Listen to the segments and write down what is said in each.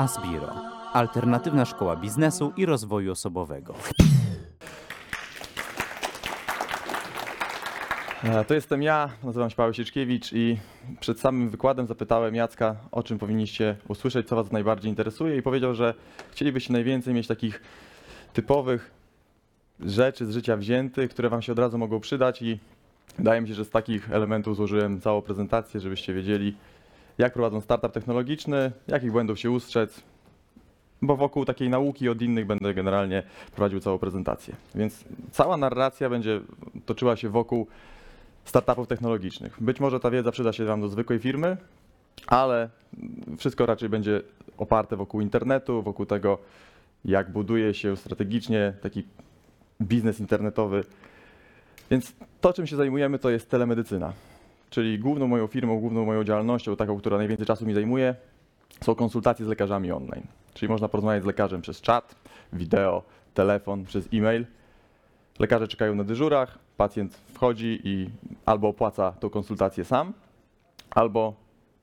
Asbiro, alternatywna szkoła biznesu i rozwoju osobowego. E, To jestem ja, nazywam się Paweł Sieczkiewicz i przed samym wykładem zapytałem Jacka, o czym powinniście usłyszeć, co Was najbardziej interesuje i powiedział, że chcielibyście najwięcej mieć takich typowych rzeczy z życia wziętych, które Wam się od razu mogą przydać i wydaje mi się, że z takich elementów złożyłem całą prezentację, żebyście wiedzieli, jak prowadzą startup technologiczny, jakich błędów się ustrzec, bo wokół takiej nauki od innych będę generalnie prowadził całą prezentację. Więc cała narracja będzie toczyła się wokół startupów technologicznych. Być może ta wiedza przyda się Wam do zwykłej firmy, ale wszystko raczej będzie oparte wokół internetu, wokół tego, jak buduje się strategicznie taki biznes internetowy. Więc to, czym się zajmujemy, to jest telemedycyna. Czyli główną moją firmą, główną moją działalnością, taką, która najwięcej czasu mi zajmuje, są konsultacje z lekarzami online. Czyli można porozmawiać z lekarzem przez czat, wideo, telefon, przez e-mail. Lekarze czekają na dyżurach, pacjent wchodzi i albo opłaca tą konsultację sam, albo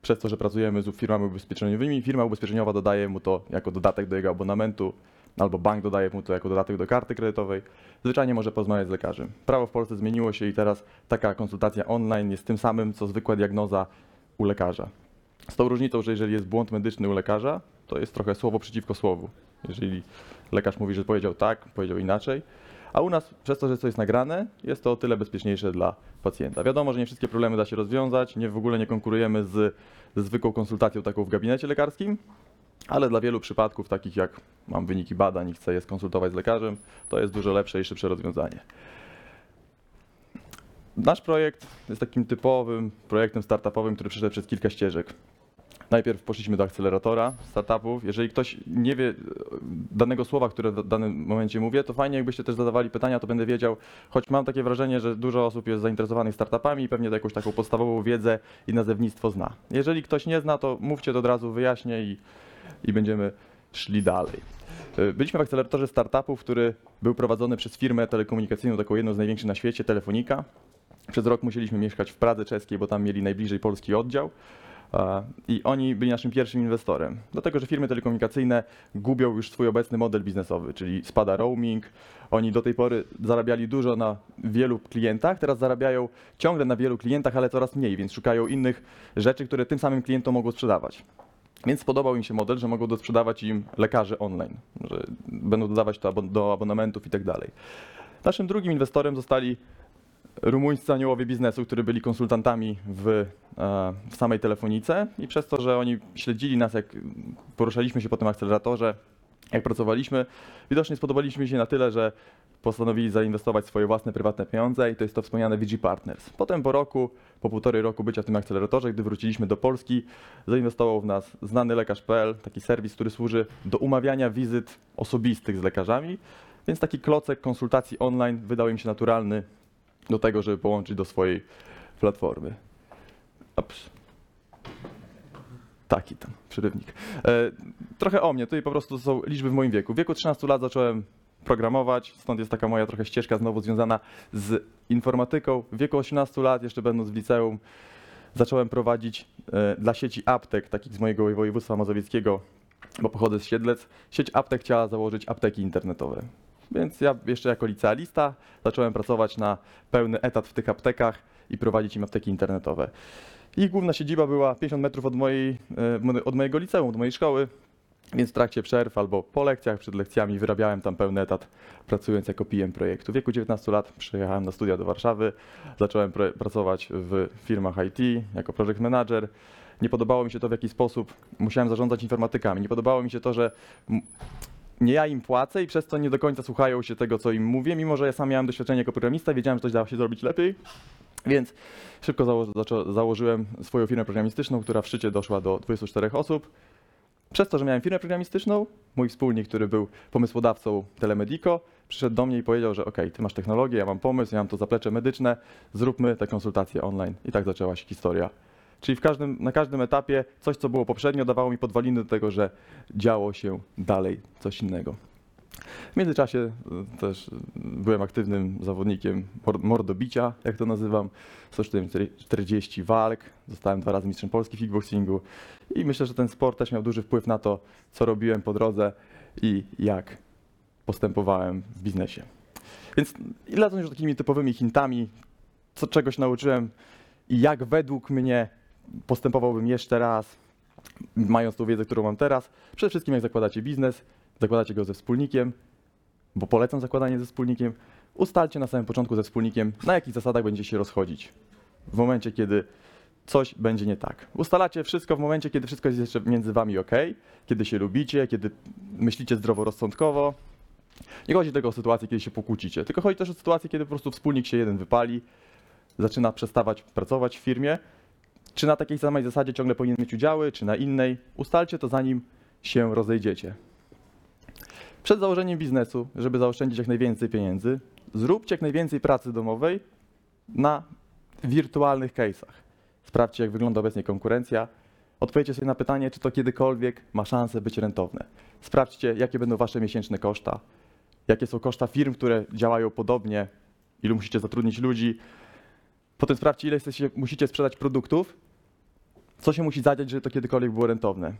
przez to, że pracujemy z firmami ubezpieczeniowymi, firma ubezpieczeniowa dodaje mu to jako dodatek do jego abonamentu, albo bank dodaje mu to jako dodatek do karty kredytowej. Zwyczajnie może porozmawiać z lekarzem. Prawo w Polsce zmieniło się i teraz taka konsultacja online jest tym samym, co zwykła diagnoza u lekarza. Z tą różnicą, że jeżeli jest błąd medyczny u lekarza, to jest trochę słowo przeciwko słowu. Jeżeli lekarz mówi, że powiedział tak, powiedział inaczej, a u nas przez to, że to jest nagrane, jest to o tyle bezpieczniejsze dla pacjenta. Wiadomo, że nie wszystkie problemy da się rozwiązać, nie w ogóle nie konkurujemy z, zwykłą konsultacją taką w gabinecie lekarskim, ale dla wielu przypadków, takich jak mam wyniki badań i chcę je skonsultować z lekarzem, to jest dużo lepsze i szybsze rozwiązanie. Nasz projekt jest takim typowym projektem startupowym, który przeszedł przez kilka ścieżek. Najpierw poszliśmy do akceleratora startupów. Jeżeli ktoś nie wie danego słowa, które w danym momencie mówię, to fajnie jakbyście też zadawali pytania, to będę wiedział, choć mam takie wrażenie, że dużo osób jest zainteresowanych startupami i pewnie jakąś taką podstawową wiedzę i nazewnictwo zna. Jeżeli ktoś nie zna, to mówcie to od razu, wyjaśnię i, i będziemy szli dalej. E, Byliśmy w akceleratorze startupów, który był prowadzony przez firmę telekomunikacyjną, taką jedną z największych na świecie, Telefonika. Przez rok musieliśmy mieszkać w Pradze czeskiej, bo tam mieli najbliżej polski oddział. E, I oni byli naszym pierwszym inwestorem. Dlatego, że firmy telekomunikacyjne gubią już swój obecny model biznesowy, czyli spada roaming. Oni do tej pory zarabiali dużo na wielu klientach, teraz zarabiają ciągle na wielu klientach, ale coraz mniej, więc szukają innych rzeczy, które tym samym klientom mogą sprzedawać. Więc spodobał im się model, że mogą dosprzedawać im lekarze online, że będą dodawać to do abonamentów i tak dalej. Naszym drugim inwestorem zostali rumuńscy aniołowie biznesu, którzy byli konsultantami w, e, w samej telefonice i przez to, że oni śledzili nas, jak poruszaliśmy się po tym akceleratorze, jak pracowaliśmy, widocznie spodobaliśmy się na tyle, że postanowili zainwestować swoje własne prywatne pieniądze i to jest to wspomniane VG Partners. Potem po roku, po półtorej roku bycia w tym akceleratorze, gdy wróciliśmy do Polski, zainwestował w nas znany lekarz.pl, taki serwis, który służy do umawiania wizyt osobistych z lekarzami, więc taki klocek konsultacji online wydał im się naturalny do tego, żeby połączyć do swojej platformy. Ups. Taki tam przerywnik. E, trochę o mnie, tutaj po prostu są liczby w moim wieku. W wieku 13 lat zacząłem programować, stąd jest taka moja trochę ścieżka znowu związana z informatyką. W wieku 18 lat, jeszcze będąc w liceum, zacząłem prowadzić e, dla sieci aptek, takich z mojego województwa mazowieckiego, bo pochodzę z Siedlec. Sieć aptek chciała założyć apteki internetowe. Więc ja jeszcze jako licealista zacząłem pracować na pełny etat w tych aptekach i prowadzić im apteki internetowe. Ich główna siedziba była 50 metrów od, mojej, e, od mojego liceum, od mojej szkoły, więc w trakcie przerw albo po lekcjach, przed lekcjami wyrabiałem tam pełny etat, pracując jako PM projektu. W wieku 19 lat przyjechałem na studia do Warszawy, zacząłem pracować w firmach IT jako project manager. Nie podobało mi się to, w jaki sposób musiałem zarządzać informatykami. Nie podobało mi się to, że nie ja im płacę i przez to nie do końca słuchają się tego, co im mówię, mimo że ja sam miałem doświadczenie jako programista, wiedziałem, że coś da się zrobić lepiej. Więc szybko zało- zaczą- założyłem swoją firmę programistyczną, która w szczycie doszła do 24 osób. Przez to, że miałem firmę programistyczną, mój wspólnik, który był pomysłodawcą Telemedico, przyszedł do mnie i powiedział, że OK, ty masz technologię, ja mam pomysł, ja mam to zaplecze medyczne, zróbmy te konsultacje online. I tak zaczęła się historia. Czyli w każdym, na każdym etapie coś, co było poprzednio, dawało mi podwaliny do tego, że działo się dalej coś innego. W międzyczasie y, też y, byłem aktywnym zawodnikiem mor- mordobicia, jak to nazywam. Stoczyłem 40 walk, zostałem dwa razy mistrzem Polski w kickboxingu i myślę, że ten sport też miał duży wpływ na to, co robiłem po drodze i jak postępowałem w biznesie. Więc lecąc już takimi typowymi hintami, co czegoś nauczyłem i jak według mnie postępowałbym jeszcze raz, mając tą wiedzę, którą mam teraz. Przede wszystkim jak zakładacie biznes, zakładacie go ze wspólnikiem, bo polecam zakładanie ze wspólnikiem. Ustalcie na samym początku ze wspólnikiem, na jakich zasadach będziecie się rozchodzić. W momencie, kiedy coś będzie nie tak. Ustalacie wszystko w momencie, kiedy wszystko jest jeszcze między wami ok, kiedy się lubicie, kiedy myślicie zdroworozsądkowo. Nie chodzi tylko o sytuację, kiedy się pokłócicie, tylko chodzi też o sytuację, kiedy po prostu wspólnik się jeden wypali, zaczyna przestawać pracować w firmie, czy na takiej samej zasadzie ciągle powinien mieć udziały, czy na innej. Ustalcie to zanim się rozejdziecie. Przed założeniem biznesu, żeby zaoszczędzić jak najwięcej pieniędzy, zróbcie jak najwięcej pracy domowej na wirtualnych case'ach. Sprawdźcie, jak wygląda obecnie konkurencja. Odpowiedzcie sobie na pytanie, czy to kiedykolwiek ma szansę być rentowne. Sprawdźcie, jakie będą wasze miesięczne koszta, jakie są koszta firm, które działają podobnie, ilu musicie zatrudnić ludzi. Potem sprawdźcie, ile musicie sprzedać produktów, co się musi zadziać, żeby to kiedykolwiek było rentowne.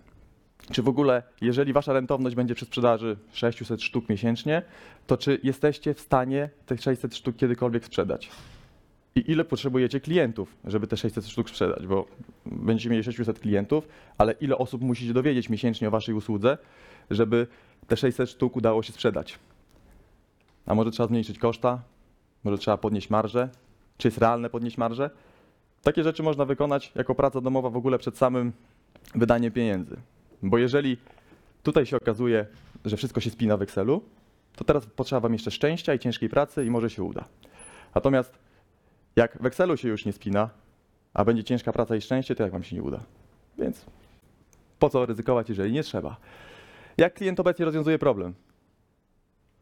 Czy w ogóle, jeżeli wasza rentowność będzie przy sprzedaży 600 sztuk miesięcznie, to czy jesteście w stanie tych 600 sztuk kiedykolwiek sprzedać? I ile potrzebujecie klientów, żeby te 600 sztuk sprzedać? Bo będziecie mieli 600 klientów, ale ile osób musicie dowiedzieć miesięcznie o waszej usłudze, żeby te 600 sztuk udało się sprzedać? A może trzeba zmniejszyć koszta? Może trzeba podnieść marżę? Czy jest realne podnieść marżę? Takie rzeczy można wykonać jako praca domowa w ogóle przed samym wydaniem pieniędzy. Bo jeżeli tutaj się okazuje, że wszystko się spina w Excelu, to teraz potrzeba Wam jeszcze szczęścia i ciężkiej pracy i może się uda. Natomiast jak w Excelu się już nie spina, a będzie ciężka praca i szczęście, to jak Wam się nie uda. Więc po co ryzykować, jeżeli nie trzeba? Jak klient obecnie rozwiązuje problem?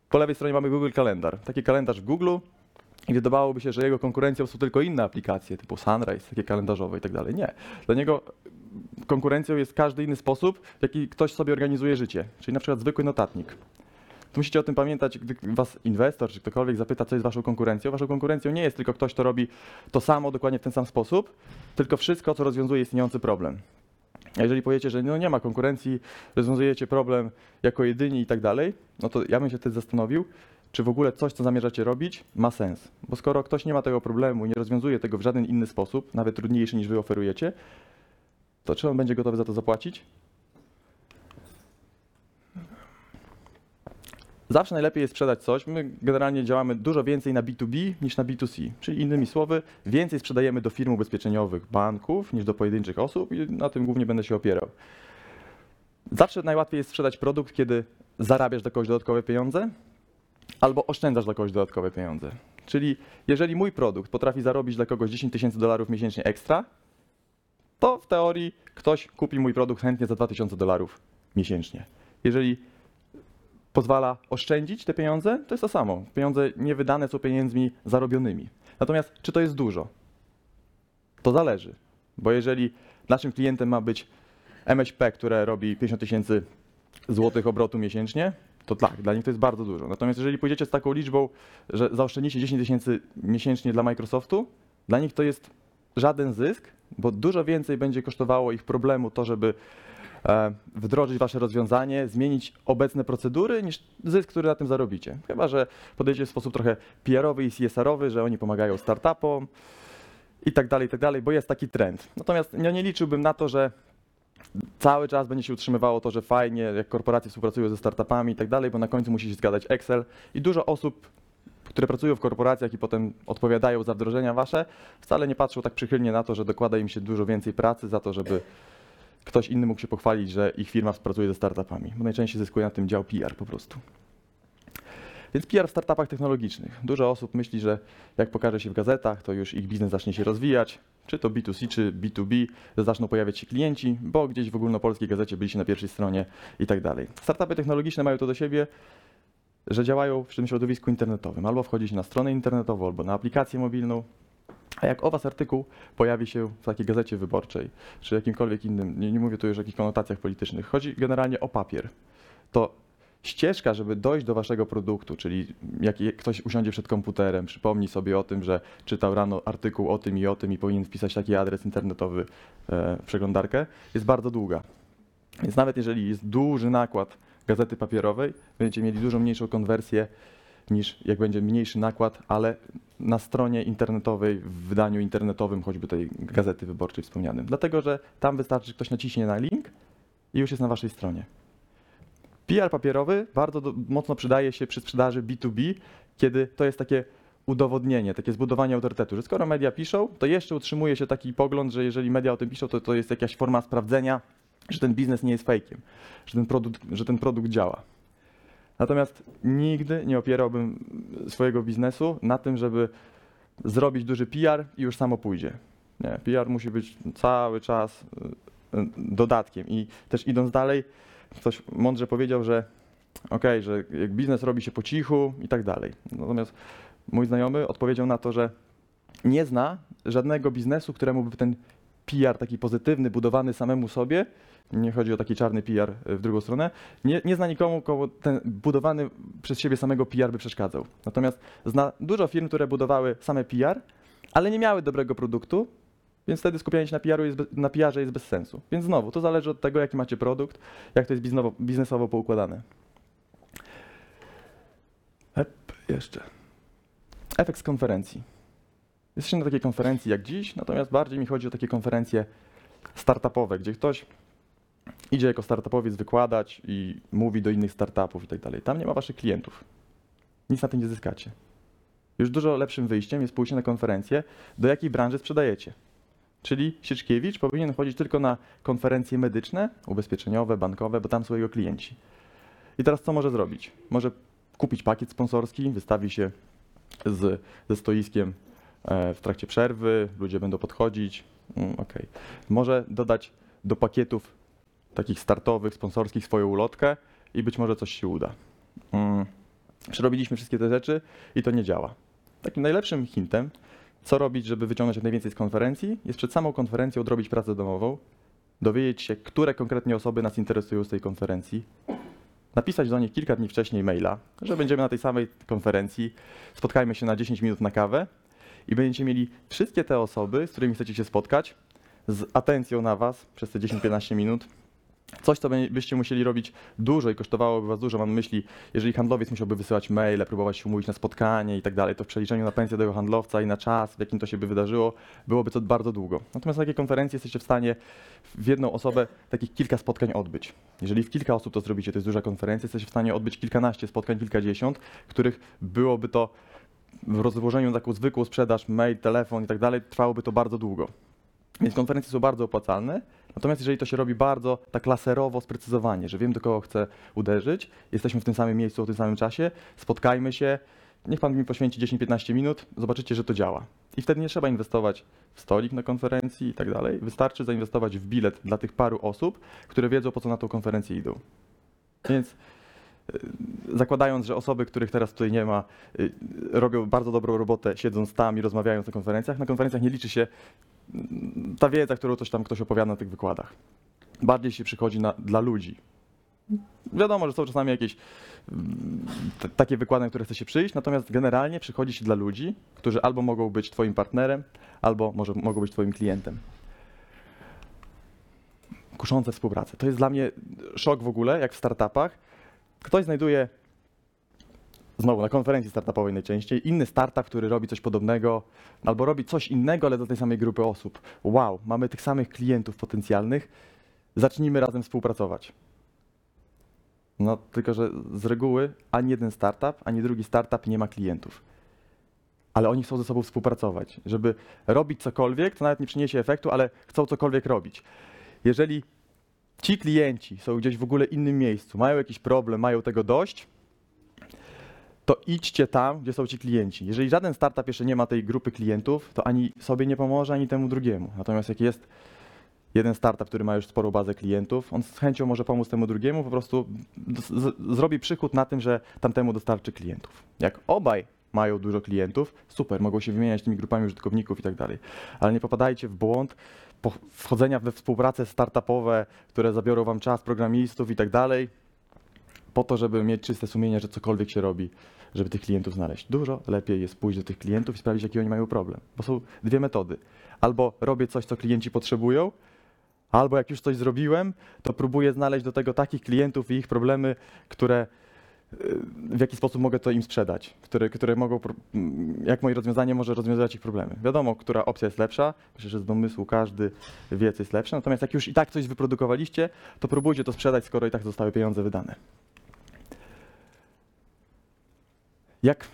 Po lewej stronie mamy Google Kalendar. Taki kalendarz w Google i wydawałoby się, że jego konkurencją są tylko inne aplikacje typu Sunrise, takie kalendarzowe i tak dalej. Nie. Dla niego konkurencją jest każdy inny sposób, w jaki ktoś sobie organizuje życie, czyli na przykład zwykły notatnik. To musicie o tym pamiętać, gdy was inwestor czy ktokolwiek zapyta, co jest waszą konkurencją. Waszą konkurencją nie jest tylko ktoś, kto robi to samo dokładnie w ten sam sposób, tylko wszystko, co rozwiązuje istniejący problem. A jeżeli powiecie, że no nie ma konkurencji, rozwiązujecie problem jako jedyni i tak dalej, no to ja bym się wtedy zastanowił, czy w ogóle coś, co zamierzacie robić, ma sens. Bo skoro ktoś nie ma tego problemu i nie rozwiązuje tego w żaden inny sposób, nawet trudniejszy niż wy oferujecie, to czy on będzie gotowy za to zapłacić? Zawsze najlepiej jest sprzedać coś. My generalnie działamy dużo więcej na B2B niż na B2C. Czyli innymi słowy, więcej sprzedajemy do firm ubezpieczeniowych, banków niż do pojedynczych osób i na tym głównie będę się opierał. Zawsze najłatwiej jest sprzedać produkt, kiedy zarabiasz dla kogoś dodatkowe pieniądze albo oszczędzasz dla kogoś dodatkowe pieniądze. Czyli jeżeli mój produkt potrafi zarobić dla kogoś 10 tysięcy dolarów miesięcznie ekstra, to w teorii ktoś kupi mój produkt chętnie za 2000 dolarów miesięcznie. Jeżeli pozwala oszczędzić te pieniądze, to jest to samo. Pieniądze niewydane są pieniędzmi zarobionymi. Natomiast czy to jest dużo? To zależy, bo jeżeli naszym klientem ma być MŚP, które robi 50 tysięcy złotych obrotu miesięcznie, to tak, dla nich to jest bardzo dużo. Natomiast jeżeli pójdziecie z taką liczbą, że zaoszczędzicie 10 tysięcy miesięcznie dla Microsoftu, dla nich to jest żaden zysk, bo dużo więcej będzie kosztowało ich problemu to, żeby e, wdrożyć wasze rozwiązanie, zmienić obecne procedury, niż zysk, który na tym zarobicie. Chyba, że podejdziecie w sposób trochę PR-owy i CSR-owy, że oni pomagają startupom i tak dalej, i tak dalej, bo jest taki trend. Natomiast ja nie liczyłbym na to, że cały czas będzie się utrzymywało to, że fajnie, jak korporacje współpracują ze startupami i tak dalej, bo na końcu musi się zgadać Excel i dużo osób, które pracują w korporacjach i potem odpowiadają za wdrożenia wasze, wcale nie patrzą tak przychylnie na to, że dokłada im się dużo więcej pracy za to, żeby ktoś inny mógł się pochwalić, że ich firma współpracuje ze startupami, bo najczęściej zyskuje na tym dział PR po prostu. Więc PR w startupach technologicznych. Dużo osób myśli, że jak pokaże się w gazetach, to już ich biznes zacznie się rozwijać, czy to B2C, czy B2B, że zaczną pojawiać się klienci, bo gdzieś w ogólnopolskiej gazecie byliście na pierwszej stronie i tak dalej. Startupy technologiczne mają to do siebie, że działają w tym środowisku internetowym. Albo wchodzicie na stronę internetową, albo na aplikację mobilną. A jak o was artykuł pojawi się w takiej gazecie wyborczej, czy jakimkolwiek innym, nie, nie mówię tu już o jakichś konotacjach politycznych, chodzi generalnie o papier, to ścieżka, żeby dojść do waszego produktu, czyli jak ktoś usiądzie przed komputerem, przypomni sobie o tym, że czytał rano artykuł o tym i o tym i powinien wpisać taki adres internetowy e, w przeglądarkę, jest bardzo długa. Więc nawet jeżeli jest duży nakład gazety papierowej, będziecie mieli dużo mniejszą konwersję niż jak będzie mniejszy nakład, ale na stronie internetowej, w wydaniu internetowym choćby tej gazety wyborczej wspomnianym. Dlatego, że tam wystarczy, że ktoś naciśnie na link i już jest na waszej stronie. PR papierowy bardzo do, mocno przydaje się przy sprzedaży B2B, kiedy to jest takie udowodnienie, takie zbudowanie autorytetu, że skoro media piszą, to jeszcze utrzymuje się taki pogląd, że jeżeli media o tym piszą, to to jest jakaś forma sprawdzenia, że ten biznes nie jest fejkiem, że ten produkt, że ten produkt działa. Natomiast nigdy nie opierałbym swojego biznesu na tym, żeby zrobić duży PR i już samo pójdzie. Nie, PR musi być cały czas y, dodatkiem. I też idąc dalej, ktoś mądrze powiedział, że okej, że jak biznes robi się po cichu i tak dalej. Natomiast mój znajomy odpowiedział na to, że nie zna żadnego biznesu, któremu by ten PR taki pozytywny, budowany samemu sobie, nie chodzi o taki czarny PR w drugą stronę, nie, nie zna nikomu, komu ten budowany przez siebie samego PR by przeszkadzał. Natomiast zna dużo firm, które budowały same PR, ale nie miały dobrego produktu, więc wtedy skupianie się na, PR-u jest na PR-ze jest bez sensu. Więc znowu, to zależy od tego, jaki macie produkt, jak to jest biznowo, biznesowo poukładane. Ep, jeszcze. Efekt z konferencji. Jesteśmy na takiej konferencji jak dziś, natomiast bardziej mi chodzi o takie konferencje startupowe, gdzie ktoś idzie jako startupowiec wykładać i mówi do innych startupów i tak dalej. Tam nie ma waszych klientów. Nic na tym nie zyskacie. Już dużo lepszym wyjściem jest pójście na konferencję, do jakiej branży sprzedajecie. Czyli Sieczkiewicz powinien chodzić tylko na konferencje medyczne, ubezpieczeniowe, bankowe, bo tam są jego klienci. I teraz co może zrobić? Może kupić pakiet sponsorski, wystawi się z, ze stoiskiem e, w trakcie przerwy, ludzie będą podchodzić. Mm, okej. Może dodać do pakietów takich startowych, sponsorskich swoją ulotkę i być może coś się uda. Mm. Przerobiliśmy wszystkie te rzeczy i to nie działa. Takim najlepszym hintem, co robić, żeby wyciągnąć jak najwięcej z konferencji, jest przed samą konferencją odrobić pracę domową, dowiedzieć się, które konkretnie osoby nas interesują z tej konferencji, napisać do nich kilka dni wcześniej maila, że będziemy na tej samej konferencji, spotkajmy się na 10 minut na kawę i będziecie mieli wszystkie te osoby, z którymi chcecie się spotkać, z atencją na was przez te 10-15 minut. Coś, co by- byście musieli robić dużo i kosztowałoby was dużo. Mam myśli, jeżeli handlowiec musiałby wysyłać maile, próbować się umówić na spotkanie i tak dalej, to w przeliczeniu na pensję tego handlowca i na czas, w jakim to się by wydarzyło, byłoby to bardzo długo. Natomiast na takiej konferencji jesteście w stanie w jedną osobę takich kilka spotkań odbyć. Jeżeli w kilka osób to zrobicie, to jest duża konferencja, jesteście w stanie odbyć kilkanaście spotkań, kilkadziesiąt, których byłoby to w rozłożeniu na taką zwykłą sprzedaż, mail, telefon i tak dalej, trwałoby to bardzo długo. Więc konferencje są bardzo opłacalne, natomiast jeżeli to się robi bardzo tak laserowo, sprecyzowanie, że wiem do kogo chcę uderzyć, jesteśmy w tym samym miejscu w tym samym czasie, spotkajmy się, niech pan mi poświęci 10-15 minut, zobaczycie, że to działa. I wtedy nie trzeba inwestować w stolik na konferencji i tak dalej. Wystarczy zainwestować w bilet dla tych paru osób, które wiedzą, po co na tą konferencję idą. Więc y, zakładając, że osoby, których teraz tutaj nie ma, y, robią bardzo dobrą robotę siedząc tam i rozmawiając na konferencjach, na konferencjach nie liczy się ta wiedza, którą coś tam ktoś opowiada na tych wykładach. Bardziej się przychodzi na, dla ludzi. Wiadomo, że są czasami jakieś mm, t- takie wykłady, na które chce się przyjść, natomiast generalnie przychodzi się dla ludzi, którzy albo mogą być twoim partnerem, albo może mogą być twoim klientem. Kuszące współpracę. To jest dla mnie szok w ogóle, jak w startupach. Ktoś znajduje, znowu na konferencji startupowej najczęściej, inny startup, który robi coś podobnego, albo robi coś innego, ale do tej samej grupy osób. Wow, mamy tych samych klientów potencjalnych, zacznijmy razem współpracować. No, tylko że z reguły ani jeden startup, ani drugi startup nie ma klientów. Ale oni chcą ze sobą współpracować. Żeby robić cokolwiek, to nawet nie przyniesie efektu, ale chcą cokolwiek robić. Jeżeli ci klienci są gdzieś w ogóle innym miejscu, mają jakiś problem, mają tego dość, to idźcie tam, gdzie są ci klienci. Jeżeli żaden startup jeszcze nie ma tej grupy klientów, to ani sobie nie pomoże, ani temu drugiemu. Natomiast jak jest jeden startup, który ma już sporą bazę klientów, on z chęcią może pomóc temu drugiemu, po prostu zrobi przychód na tym, że tamtemu dostarczy klientów. Jak obaj mają dużo klientów, super, mogą się wymieniać tymi grupami użytkowników i tak dalej. Ale nie popadajcie w błąd wchodzenia we współprace startupowe, które zabiorą wam czas programistów i tak dalej. Po to, żeby mieć czyste sumienie, że cokolwiek się robi, żeby tych klientów znaleźć. Dużo lepiej jest pójść do tych klientów i sprawdzić, jaki oni mają problem. Bo są dwie metody. Albo robię coś, co klienci potrzebują, albo jak już coś zrobiłem, to próbuję znaleźć do tego takich klientów i ich problemy, które y, w jaki sposób mogę to im sprzedać, które, które mogą, pro- m, jak moje rozwiązanie może rozwiązywać ich problemy. Wiadomo, która opcja jest lepsza, myślę, że z domysłu każdy wie, co jest lepsze, natomiast jak już i tak coś wyprodukowaliście, to próbujcie to sprzedać, skoro i tak zostały pieniądze wydane. Jak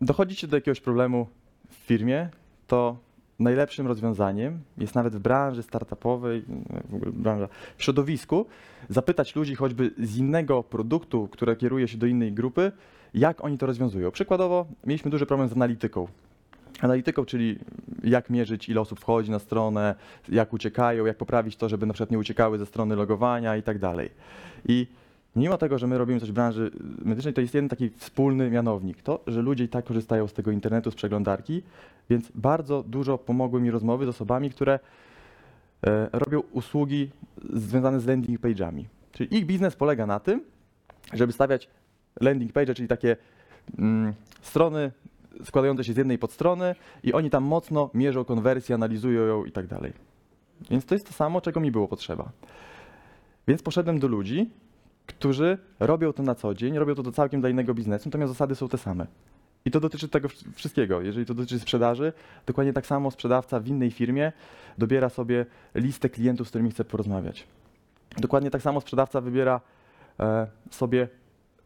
dochodzicie do jakiegoś problemu w firmie, to najlepszym rozwiązaniem jest nawet w branży startupowej, w ogóle branża, w środowisku, zapytać ludzi choćby z innego produktu, które kieruje się do innej grupy, jak oni to rozwiązują. Przykładowo mieliśmy duży problem z analityką. Analityką, czyli jak mierzyć, ile osób wchodzi na stronę, jak uciekają, jak poprawić to, żeby na przykład nie uciekały ze strony logowania i tak dalej. I mimo tego, że my robimy coś w branży medycznej, to jest jeden taki wspólny mianownik. To, że ludzie i tak korzystają z tego internetu, z przeglądarki, więc bardzo dużo pomogły mi rozmowy z osobami, które e, robią usługi związane z landing page'ami. Czyli ich biznes polega na tym, żeby stawiać landing page, czyli takie mm, strony składające się z jednej podstrony i oni tam mocno mierzą konwersję, analizują ją i tak dalej. Więc to jest to samo, czego mi było potrzeba. Więc poszedłem do ludzi, którzy robią to na co dzień, robią to do całkiem dla innego biznesu, natomiast zasady są te same. I to dotyczy tego wsz- wszystkiego. Jeżeli to dotyczy sprzedaży, dokładnie tak samo sprzedawca w innej firmie dobiera sobie listę klientów, z którymi chce porozmawiać. Dokładnie tak samo sprzedawca wybiera e, sobie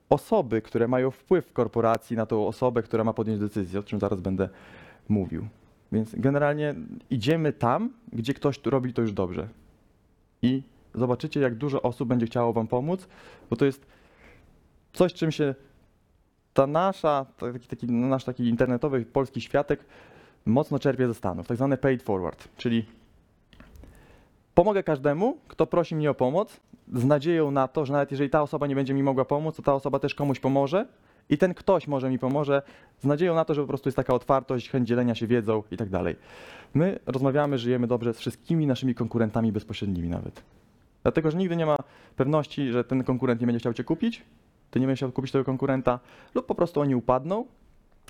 osoby, które mają wpływ w korporacji na tą osobę, która ma podjąć decyzję, o czym zaraz będę mówił. Więc generalnie idziemy tam, gdzie ktoś robi to już dobrze. I zobaczycie, jak dużo osób będzie chciało Wam pomóc, bo to jest coś, czym się ta nasza, taki, taki, nasz taki internetowy polski światek mocno czerpie ze Stanów, tak zwane paid forward, czyli pomogę każdemu, kto prosi mnie o pomoc, z nadzieją na to, że nawet jeżeli ta osoba nie będzie mi mogła pomóc, to ta osoba też komuś pomoże i ten ktoś może mi pomoże, z nadzieją na to, że po prostu jest taka otwartość, chęć dzielenia się wiedzą i tak dalej. My rozmawiamy, żyjemy dobrze z wszystkimi naszymi konkurentami bezpośrednimi nawet. Dlatego, że nigdy nie ma pewności, że ten konkurent nie będzie chciał cię kupić, ty nie będziesz chciał kupić tego konkurenta, lub po prostu oni upadną,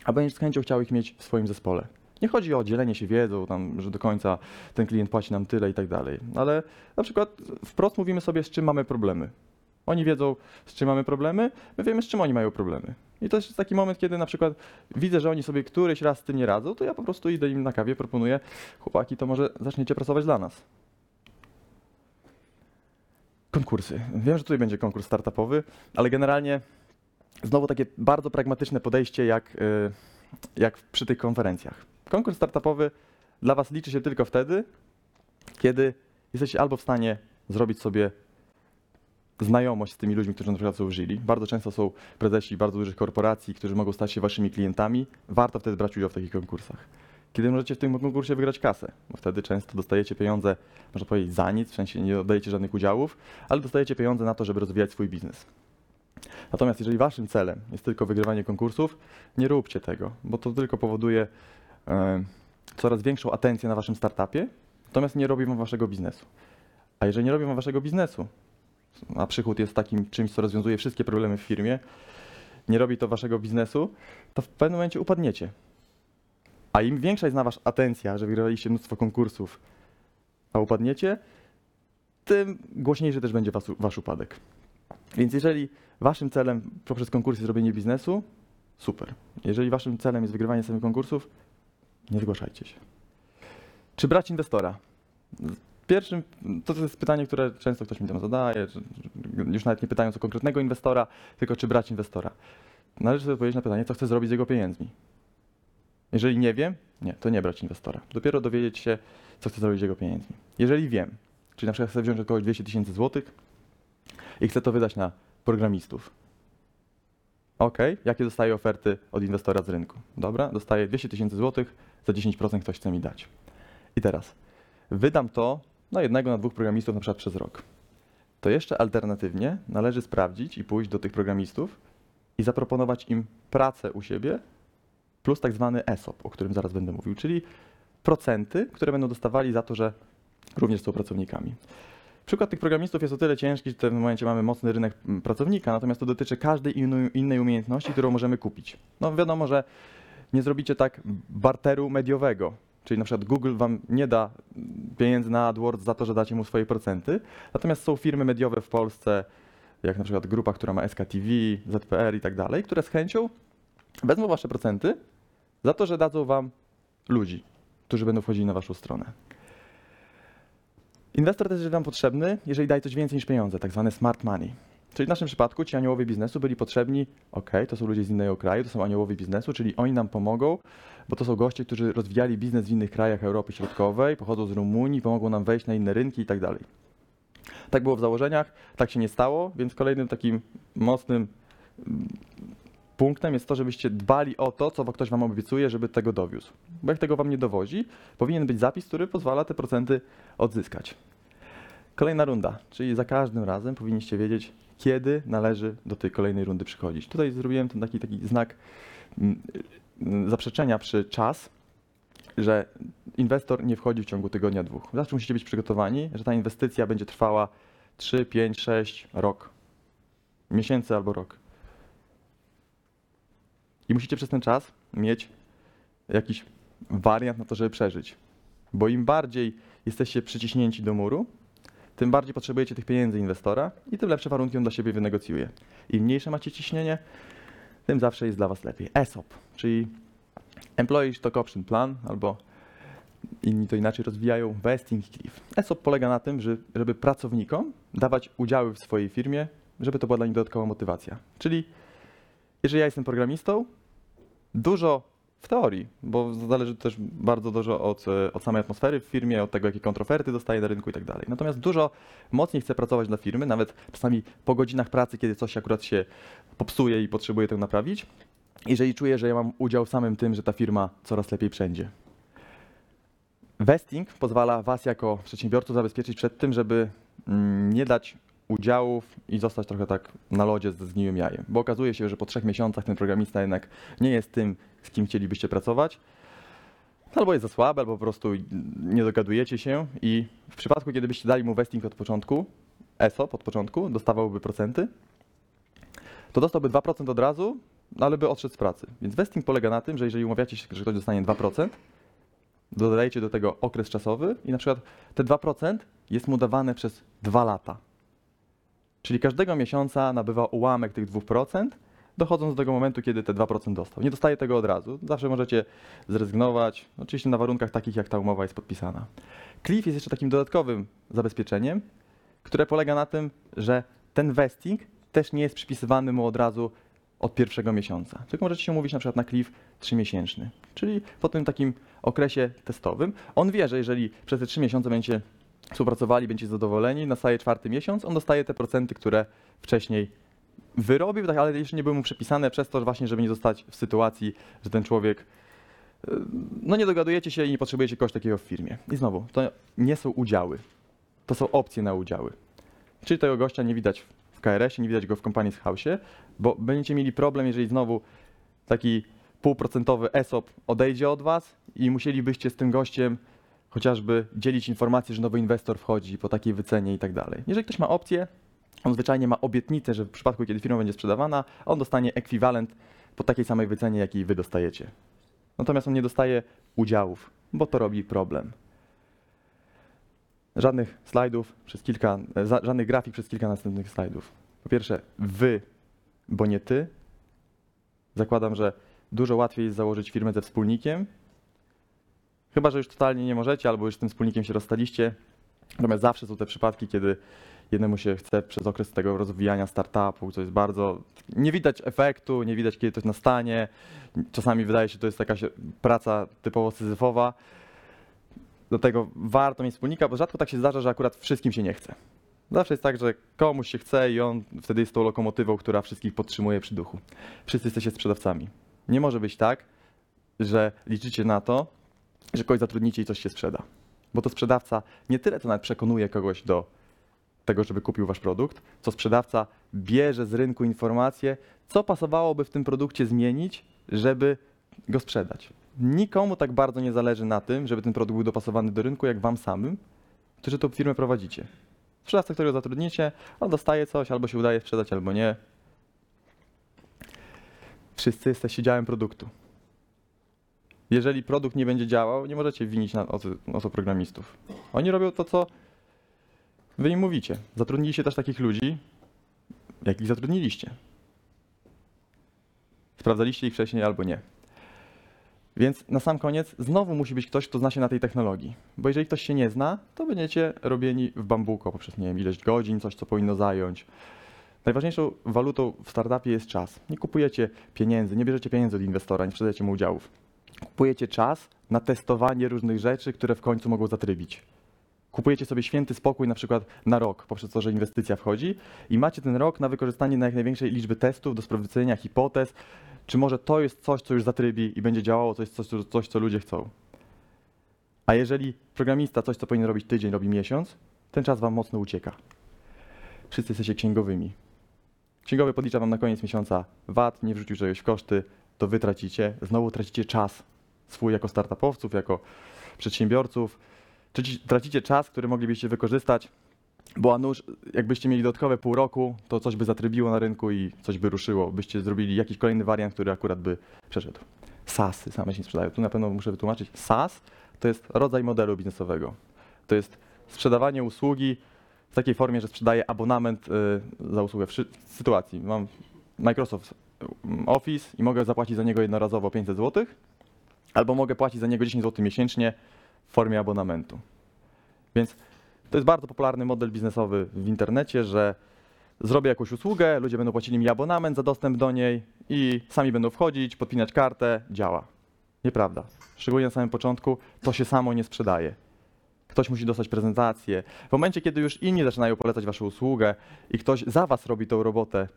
a będziesz z chęcią chciał ich mieć w swoim zespole. Nie chodzi o dzielenie się wiedzą, tam, że do końca ten klient płaci nam tyle i tak dalej, ale na przykład wprost mówimy sobie, z czym mamy problemy. Oni wiedzą, z czym mamy problemy, my wiemy, z czym oni mają problemy. I to jest taki moment, kiedy na przykład widzę, że oni sobie któryś raz z tym nie radzą, to ja po prostu idę im na kawie, proponuję, chłopaki, to może zaczniecie pracować dla nas. Konkursy. Wiem, że tutaj będzie konkurs startupowy, ale generalnie znowu takie bardzo pragmatyczne podejście, jak, y, jak przy tych konferencjach. Konkurs startupowy dla Was liczy się tylko wtedy, kiedy jesteście albo w stanie zrobić sobie znajomość z tymi ludźmi, którzy na przykład są żyli. Bardzo często są prezesi bardzo dużych korporacji, którzy mogą stać się Waszymi klientami. Warto wtedy brać udział w takich konkursach. Kiedy możecie w tym konkursie wygrać kasę, bo wtedy często dostajecie pieniądze, można powiedzieć, za nic, w sensie nie oddajecie żadnych udziałów, ale dostajecie pieniądze na to, żeby rozwijać swój biznes. Natomiast jeżeli waszym celem jest tylko wygrywanie konkursów, nie róbcie tego, bo to tylko powoduje e, coraz większą atencję na waszym startupie, natomiast nie robi wam waszego biznesu. A jeżeli nie robi wam waszego biznesu, a przychód jest takim czymś, co rozwiązuje wszystkie problemy w firmie, nie robi to waszego biznesu, to w pewnym momencie upadniecie. A im większa jest na was atencja, że wygraliście mnóstwo konkursów, a upadniecie, tym głośniejszy też będzie was, wasz upadek. Więc jeżeli waszym celem poprzez konkursy zrobienie biznesu, super. Jeżeli waszym celem jest wygrywanie samych konkursów, nie zgłaszajcie się. Czy brać inwestora? Pierwszym, to jest pytanie, które często ktoś mi tam zadaje, już nawet nie pytając o konkretnego inwestora, tylko czy brać inwestora. Należy sobie odpowiedzieć na pytanie, co chcę zrobić z jego pieniędzmi. Jeżeli nie wiem, nie, to nie brać inwestora. Dopiero dowiedzieć się, co chcę zrobić z jego pieniędzmi. Jeżeli wiem, czyli na przykład chcę wziąć około 200 tysięcy złotych i chcę to wydać na programistów. Ok, jakie dostaję oferty od inwestora z rynku? Dobra, dostaję 200 tysięcy złotych, za 10% ktoś chce mi dać. I teraz wydam to na jednego, na dwóch programistów na przykład przez rok. To jeszcze alternatywnie należy sprawdzić i pójść do tych programistów i zaproponować im pracę u siebie plus tak zwany ESOP, o którym zaraz będę mówił, czyli procenty, które będą dostawali za to, że również są pracownikami. Przykład tych programistów jest o tyle ciężki, że w tym momencie mamy mocny rynek mm, pracownika, natomiast to dotyczy każdej innej- umiejętności, którą możemy kupić. No wiadomo, że nie zrobicie tak barteru mediowego, czyli na przykład Google wam nie da mm, pieniędzy na AdWords za to, że dacie mu swoje procenty, natomiast są firmy mediowe w Polsce, jak na przykład grupa, która ma SKTV, ZPR i tak dalej, które z chęcią wezmą wasze procenty za to, że dadzą wam ludzi, którzy będą wchodzili na waszą stronę. Inwestor też jest wam potrzebny, jeżeli daje coś więcej niż pieniądze, tak zwane smart money. Czyli w naszym przypadku ci aniołowie biznesu byli potrzebni, ok, to są ludzie z innego kraju, to są aniołowie biznesu, czyli oni nam pomogą, bo to są goście, którzy rozwijali biznes w innych krajach Europy Środkowej, pochodzą z Rumunii, pomogą nam wejść na inne rynki i tak dalej. Tak było w założeniach, tak się nie stało, więc kolejnym takim mocnym punktem jest to, żebyście dbali o to, co ktoś wam obiecuje, żeby tego dowiózł. Bo jak tego wam nie dowozi, powinien być zapis, który pozwala te procenty odzyskać. Kolejna runda, czyli za każdym razem powinniście wiedzieć, kiedy należy do tej kolejnej rundy przychodzić. Tutaj zrobiłem ten taki, taki znak mm, mm, zaprzeczenia przy czas, że inwestor nie wchodzi w ciągu tygodnia, dwóch. Zawsze musicie być przygotowani, że ta inwestycja będzie trwała 3, 5, 6, rok. Miesięcy albo rok. I musicie przez ten czas mieć jakiś wariant na to, żeby przeżyć. Bo im bardziej jesteście przyciśnięci do muru, tym bardziej potrzebujecie tych pieniędzy inwestora i tym lepsze warunki on dla siebie wynegocjuje. Im mniejsze macie ciśnienie, tym zawsze jest dla was lepiej. ESOP, czyli Employee Stock Option Plan, albo inni to inaczej rozwijają, Vesting Cliff. ESOP polega na tym, że, żeby pracownikom dawać udziały w swojej firmie, żeby to była dla nich dodatkowa motywacja. Czyli jeżeli ja jestem programistą, dużo w teorii, bo zależy też bardzo dużo od, e, od samej atmosfery w firmie, od tego, jakie kontroferty dostaję na rynku i tak dalej. Natomiast dużo mocniej chcę pracować dla firmy, nawet czasami po godzinach pracy, kiedy coś akurat się popsuje i potrzebuję tego naprawić, jeżeli czuję, że ja mam udział w samym tym, że ta firma coraz lepiej wszędzie. Vesting pozwala Was jako przedsiębiorców zabezpieczyć przed tym, żeby mm, nie dać udziałów i zostać trochę tak na lodzie ze zgniłym jajem. Bo okazuje się, że po trzech miesiącach ten programista jednak nie jest tym, z kim chcielibyście pracować. Albo jest za słaby, albo po prostu nie dogadujecie się i w przypadku, kiedy byście dali mu vesting od początku, ESOP od początku, dostawałby procenty, to dostałby 2% od razu, ale by odszedł z pracy. Więc vesting polega na tym, że jeżeli umawiacie się, że ktoś dostanie 2%, dodajecie do tego okres czasowy i na przykład te 2% jest mu dawane przez 2 lata. Czyli każdego miesiąca nabywa ułamek tych 2%, dochodząc do tego momentu, kiedy te 2% dostał. Nie dostaje tego od razu. Zawsze możecie zrezygnować, oczywiście na warunkach takich, jak ta umowa jest podpisana. Cliff jest jeszcze takim dodatkowym zabezpieczeniem, które polega na tym, że ten vesting też nie jest przypisywany mu od razu od pierwszego miesiąca. Tylko możecie się umówić na przykład na cliff 3-miesięczny, czyli po tym takim okresie testowym. On wie, że jeżeli przez te 3 miesiące będziecie współpracowali, będziecie zadowoleni, nastaje czwarty miesiąc, on dostaje te procenty, które wcześniej wyrobił, tak, ale jeszcze nie były mu przepisane przez to że właśnie, żeby nie zostać w sytuacji, że ten człowiek y, no nie dogadujecie się i nie potrzebujecie kogoś takiego w firmie. I znowu, to nie są udziały, to są opcje na udziały. Czyli tego gościa nie widać w KRS-ie, nie widać go w kompanii z House'ie, bo będziecie mieli problem, jeżeli znowu taki półprocentowy ESOP odejdzie od was i musielibyście z tym gościem chociażby dzielić informacje, że nowy inwestor wchodzi po takiej wycenie i tak dalej. Jeżeli ktoś ma opcję, on zwyczajnie ma obietnicę, że w przypadku, kiedy firma będzie sprzedawana, on dostanie ekwiwalent po takiej samej wycenie, jakiej wy dostajecie. Natomiast on nie dostaje udziałów, bo to robi problem. Żadnych slajdów przez kilka, żadnych grafik przez kilka następnych slajdów. Po pierwsze, wy, bo nie ty. Zakładam, że dużo łatwiej jest założyć firmę ze wspólnikiem, Chyba, że już totalnie nie możecie, albo już z tym wspólnikiem się rozstaliście. Natomiast zawsze są te przypadki, kiedy jednemu się chce przez okres tego rozwijania startupu, co jest bardzo. Nie widać efektu, nie widać, kiedy to nastanie. Czasami wydaje się, że to jest jakaś praca typowo syzyfowa. Dlatego warto mieć wspólnika, bo rzadko tak się zdarza, że akurat wszystkim się nie chce. Zawsze jest tak, że komuś się chce i on wtedy jest tą lokomotywą, która wszystkich podtrzymuje przy duchu. Wszyscy jesteście sprzedawcami. Nie może być tak, że liczycie na to, że kogoś zatrudnicie i coś się sprzeda. Bo to sprzedawca nie tyle to nawet przekonuje kogoś do tego, żeby kupił wasz produkt, co sprzedawca bierze z rynku informacje, co pasowałoby w tym produkcie zmienić, żeby go sprzedać. Nikomu tak bardzo nie zależy na tym, żeby ten produkt był dopasowany do rynku, jak wam samym, którzy tą firmę prowadzicie. Sprzedawca, którego zatrudnicie, on dostaje coś, albo się udaje sprzedać, albo nie. Wszyscy jesteście działem produktu. Jeżeli produkt nie będzie działał, nie możecie winić na, o, programistów. Oni robią to, co wy im mówicie. Zatrudniliście też takich ludzi, jakich zatrudniliście. Sprawdzaliście ich wcześniej albo nie. Więc na sam koniec znowu musi być ktoś, kto zna się na tej technologii. Bo jeżeli ktoś się nie zna, to będziecie robieni w bambuko poprzez, nie wiem, ileś godzin, coś, co powinno zająć. Najważniejszą walutą w startupie jest czas. Nie kupujecie pieniędzy, nie bierzecie pieniędzy od inwestora, nie sprzedajecie mu udziałów. Kupujecie czas na testowanie różnych rzeczy, które w końcu mogą zatrybić. Kupujecie sobie święty spokój na przykład na rok, poprzez to, że inwestycja wchodzi i macie ten rok na wykorzystanie na jak największej liczby testów do sprawdzenia hipotez, czy może to jest coś, co już zatrybi i będzie działało, coś, co- coś, co ludzie chcą. A jeżeli programista coś, co powinien robić tydzień, robi miesiąc, ten czas wam mocno ucieka. Wszyscy jesteście księgowymi. Księgowy podlicza wam na koniec miesiąca VAT, nie wrzucił czegoś w koszty, to wy tracicie, znowu tracicie czas swój jako startupowców, jako przedsiębiorców. Traci- Tracicie czas, który moglibyście wykorzystać, bo a nuż, jakbyście mieli dodatkowe pół roku, to coś by zatrybiło na rynku i coś by ruszyło. Byście zrobili jakiś kolejny wariant, który akurat by przeszedł. SaaSy same się sprzedają. Tu na pewno muszę wytłumaczyć. SaaS to jest rodzaj modelu biznesowego. To jest sprzedawanie usługi w takiej formie, że sprzedaję abonament y, za usługę w sytuacji. Mam Microsoft Office i mogę zapłacić za niego jednorazowo 500 zł, albo mogę płacić za niego 10 zł miesięcznie w formie abonamentu. Więc to jest bardzo popularny model biznesowy w internecie, że zrobię jakąś usługę, ludzie będą płacili mi abonament za dostęp do niej i sami będą wchodzić, podpinać kartę, działa. Nieprawda. Szczególnie na samym początku to się samo nie sprzedaje. Ktoś musi dostać prezentację. W momencie, kiedy już inni zaczynają polecać waszą usługę i ktoś za was robi tą robotę,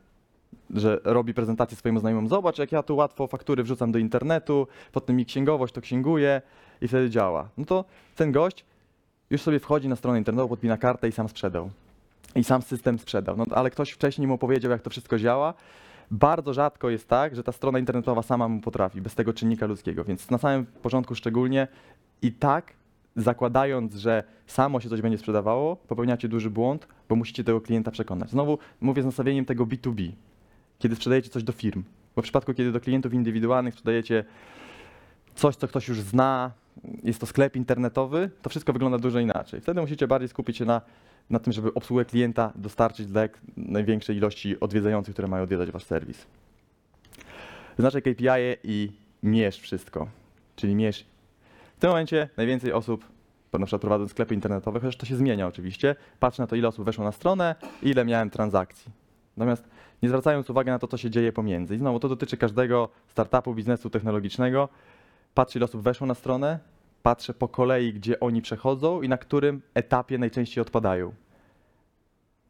że robi prezentację swojemu znajomym, zobacz jak ja tu łatwo faktury wrzucam do internetu, potem mi księgowość to księguje i wtedy działa. No to ten gość już sobie wchodzi na stronę internetową, podpina kartę i sam sprzedał. I sam system sprzedał. No, ale ktoś wcześniej mu powiedział, jak to wszystko działa. Bardzo rzadko jest tak, że ta strona internetowa sama mu potrafi, bez tego czynnika ludzkiego. Więc na samym początku szczególnie i tak, zakładając, że samo się coś będzie sprzedawało, popełniacie duży błąd, bo musicie tego klienta przekonać. Znowu mówię z nastawieniem tego B2B, kiedy sprzedajecie coś do firm. Bo w przypadku, kiedy do klientów indywidualnych sprzedajecie coś, co ktoś już zna, jest to sklep internetowy, to wszystko wygląda dużo inaczej. Wtedy musicie bardziej skupić się na, na tym, żeby obsługę klienta dostarczyć dla jak największej ilości odwiedzających, które mają odwiedzać wasz serwis. Wyznaczaj KPI -e i mierz wszystko. Czyli mierz. W tym momencie najwięcej osób, na przykład prowadząc sklepy internetowe, chociaż to się zmienia oczywiście, patrz na to, ile osób weszło na stronę i ile miałem transakcji. Natomiast nie zwracając uwagi na to, co się dzieje pomiędzy. I znowu to dotyczy każdego startupu, biznesu technologicznego. Patrzę, ile osób weszło na stronę, patrzę po kolei, gdzie oni przechodzą i na którym etapie najczęściej odpadają.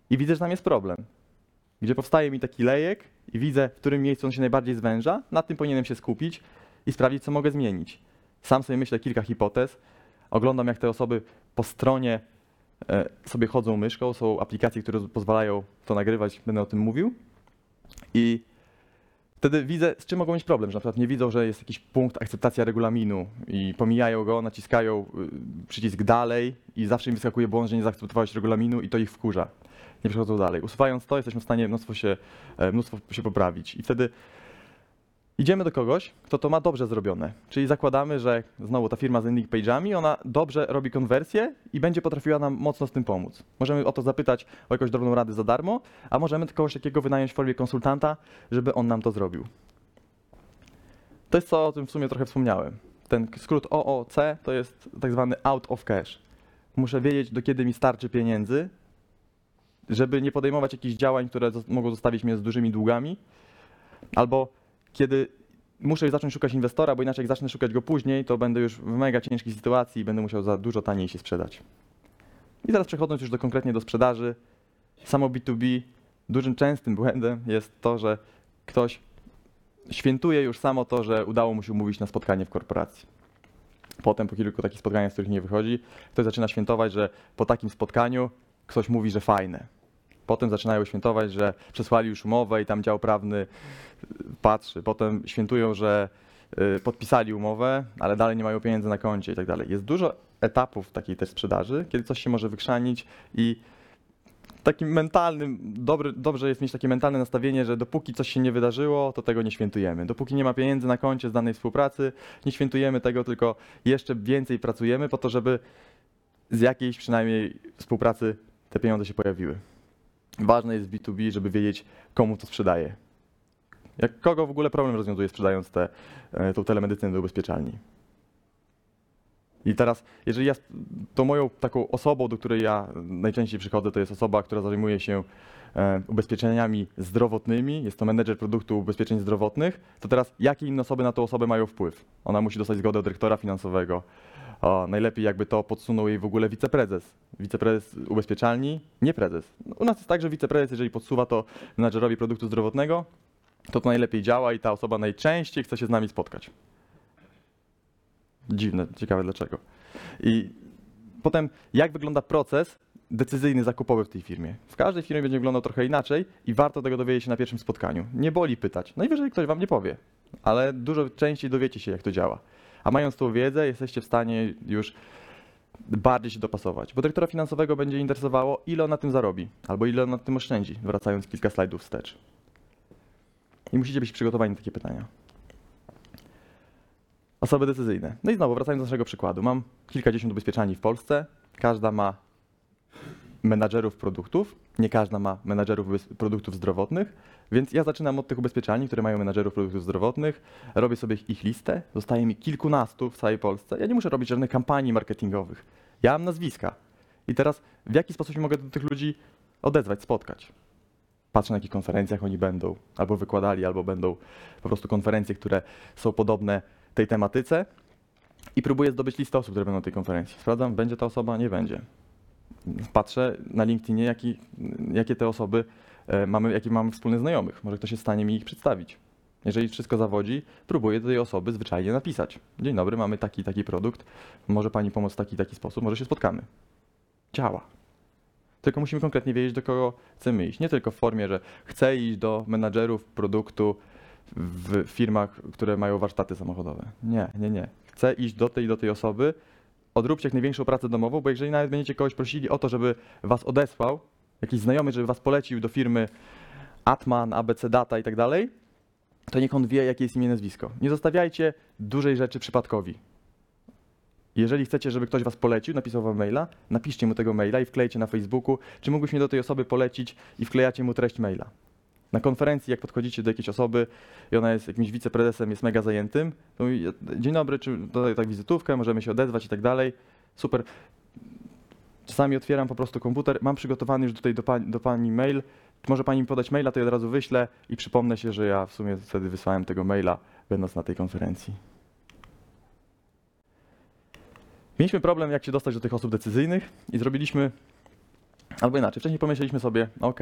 I widzę, że tam jest problem. Gdzie powstaje mi taki lejek i widzę, w którym miejscu on się najbardziej zwęża, na tym powinienem się skupić i sprawdzić, co mogę zmienić. Sam sobie myślę kilka hipotez, oglądam, jak te osoby po stronie e, sobie chodzą myszką, są aplikacje, które pozwalają to nagrywać, będę o tym mówił. I wtedy widzę, z czym mogą mieć problem, że na przykład nie widzą, że jest jakiś punkt akceptacja regulaminu i pomijają go, naciskają y, przycisk dalej i zawsze im wyskakuje błąd, że nie zaakceptowałeś regulaminu i to ich wkurza. Nie przechodzą dalej. Usuwając to, jesteśmy w stanie mnóstwo się, e, mnóstwo się poprawić. I wtedy idziemy do kogoś, kto to ma dobrze zrobione. Czyli zakładamy, że znowu ta firma z landing page'ami, ona dobrze robi konwersję i będzie potrafiła nam mocno z tym pomóc. Możemy o to zapytać o jakąś drobną radę za darmo, a możemy kogoś takiego wynająć w formie konsultanta, żeby on nam to zrobił. To jest co o tym w sumie trochę wspomniałem. Ten skrót OOC to jest tak zwany out of cash. Muszę wiedzieć, do kiedy mi starczy pieniędzy, żeby nie podejmować jakichś działań, które mogą zostawić mnie z dużymi długami, albo kiedy muszę już zacząć szukać inwestora, bo inaczej jak zacznę szukać go później, to będę już w mega ciężkiej sytuacji i będę musiał za dużo taniej się sprzedać. I teraz przechodząc już do, konkretnie do sprzedaży, samo B2B, dużym częstym błędem jest to, że ktoś świętuje już samo to, że udało mu się umówić na spotkanie w korporacji. Potem po kilku takich spotkaniach, z których nie wychodzi, ktoś zaczyna świętować, że po takim spotkaniu ktoś mówi, że fajne. Potem zaczynają świętować, że przesłali już umowę i tam dział prawny patrzy. Potem świętują, że y, podpisali umowę, ale dalej nie mają pieniędzy na koncie i tak dalej. Jest dużo etapów takiej też sprzedaży, kiedy coś się może wykrzanić i takim mentalnym, dobry, dobrze jest mieć takie mentalne nastawienie, że dopóki coś się nie wydarzyło, to tego nie świętujemy. Dopóki nie ma pieniędzy na koncie z danej współpracy, nie świętujemy tego, tylko jeszcze więcej pracujemy po to, żeby z jakiejś przynajmniej współpracy te pieniądze się pojawiły. Ważne jest w B2B, żeby wiedzieć, komu to sprzedaje. Jak kogo w ogóle problem rozwiązuje sprzedając te, e, telemedycynę do ubezpieczalni. I teraz, jeżeli ja, to moją taką osobą, do której ja najczęściej przychodzę, to jest osoba, która zajmuje się e, ubezpieczeniami zdrowotnymi, jest to menedżer produktu ubezpieczeń zdrowotnych, to teraz jakie inne osoby na tą osobę mają wpływ? Ona musi dostać zgodę od dyrektora finansowego. O, najlepiej jakby to podsunął jej w ogóle wiceprezes. Wiceprezes ubezpieczalni, nie prezes. U nas jest tak, że wiceprezes, jeżeli podsuwa to menedżerowi produktu zdrowotnego, to to najlepiej działa i ta osoba najczęściej chce się z nami spotkać. Dziwne, ciekawe dlaczego. I potem, jak wygląda proces decyzyjny zakupowy w tej firmie? W każdej firmie będzie wyglądał trochę inaczej i warto tego dowiedzieć się na pierwszym spotkaniu. Nie boli pytać. Najwyżej ktoś wam nie powie, ale dużo częściej dowiecie się, jak to działa. A mając tą wiedzę, jesteście w stanie już bardziej się dopasować. Bo dyrektora finansowego będzie interesowało, ile on na tym zarobi, albo ile on na tym oszczędzi, wracając kilka slajdów wstecz. I musicie być przygotowani na takie pytania. Osoby decyzyjne. No i znowu, wracając do naszego przykładu. Mam kilkadziesiąt ubezpieczalni w Polsce. Każda ma menadżerów produktów. Nie każda ma menadżerów produktów zdrowotnych. Więc ja zaczynam od tych ubezpieczalni, które mają menadżerów produktów zdrowotnych. Robię sobie ich listę. Zostaje mi kilkunastu w całej Polsce. Ja nie muszę robić żadnych kampanii marketingowych. Ja mam nazwiska. I teraz w jaki sposób się mogę do tych ludzi odezwać, spotkać? Patrzę na jakich konferencjach oni będą, albo wykładali, albo będą po prostu konferencje, które są podobne tej tematyce i próbuję zdobyć listę osób, które będą na tej konferencji. Sprawdzam, będzie ta osoba, nie będzie. Patrzę na LinkedInie, jaki, jakie te osoby e, mamy, jakie mamy wspólnych znajomych. Może ktoś jest w stanie mi ich przedstawić. Jeżeli wszystko zawodzi, próbuję do tej osoby zwyczajnie napisać. Dzień dobry, mamy taki taki produkt, może pani pomóc w taki taki sposób, może się spotkamy. Działa. Tylko musimy konkretnie wiedzieć, do kogo chcemy iść. Nie tylko w formie, że chcę iść do menadżerów produktu w firmach, które mają warsztaty samochodowe. Nie, nie, nie. Chcę iść do tej do tej osoby. Odróbcie jak największą pracę domową, bo jeżeli nawet będziecie kogoś prosili o to, żeby was odesłał, jakiś znajomy, żeby was polecił do firmy Atman, ABC Data i tak dalej, to niech on wie, jakie jest imię nazwisko. Nie zostawiajcie dużej rzeczy przypadkowi. Jeżeli chcecie, żeby ktoś was polecił, napisał wam maila, napiszcie mu tego maila i wklejcie na Facebooku, czy mógłbyś mnie do tej osoby polecić i wklejacie mu treść maila. Na konferencji, jak podchodzicie do jakiejś osoby i ona jest jakimś wiceprezesem, jest mega zajętym, to mówi, dzień dobry, czy tutaj tak wizytówkę, możemy się odezwać i tak dalej. Super. Czasami otwieram po prostu komputer, mam przygotowany już tutaj do pani, do pani mail, może pani mi podać maila, to ja od razu wyślę i przypomnę się, że ja w sumie wtedy wysłałem tego maila, będąc na tej konferencji. Mieliśmy problem, jak się dostać do tych osób decyzyjnych i zrobiliśmy, albo inaczej, wcześniej pomyśleliśmy sobie, ok,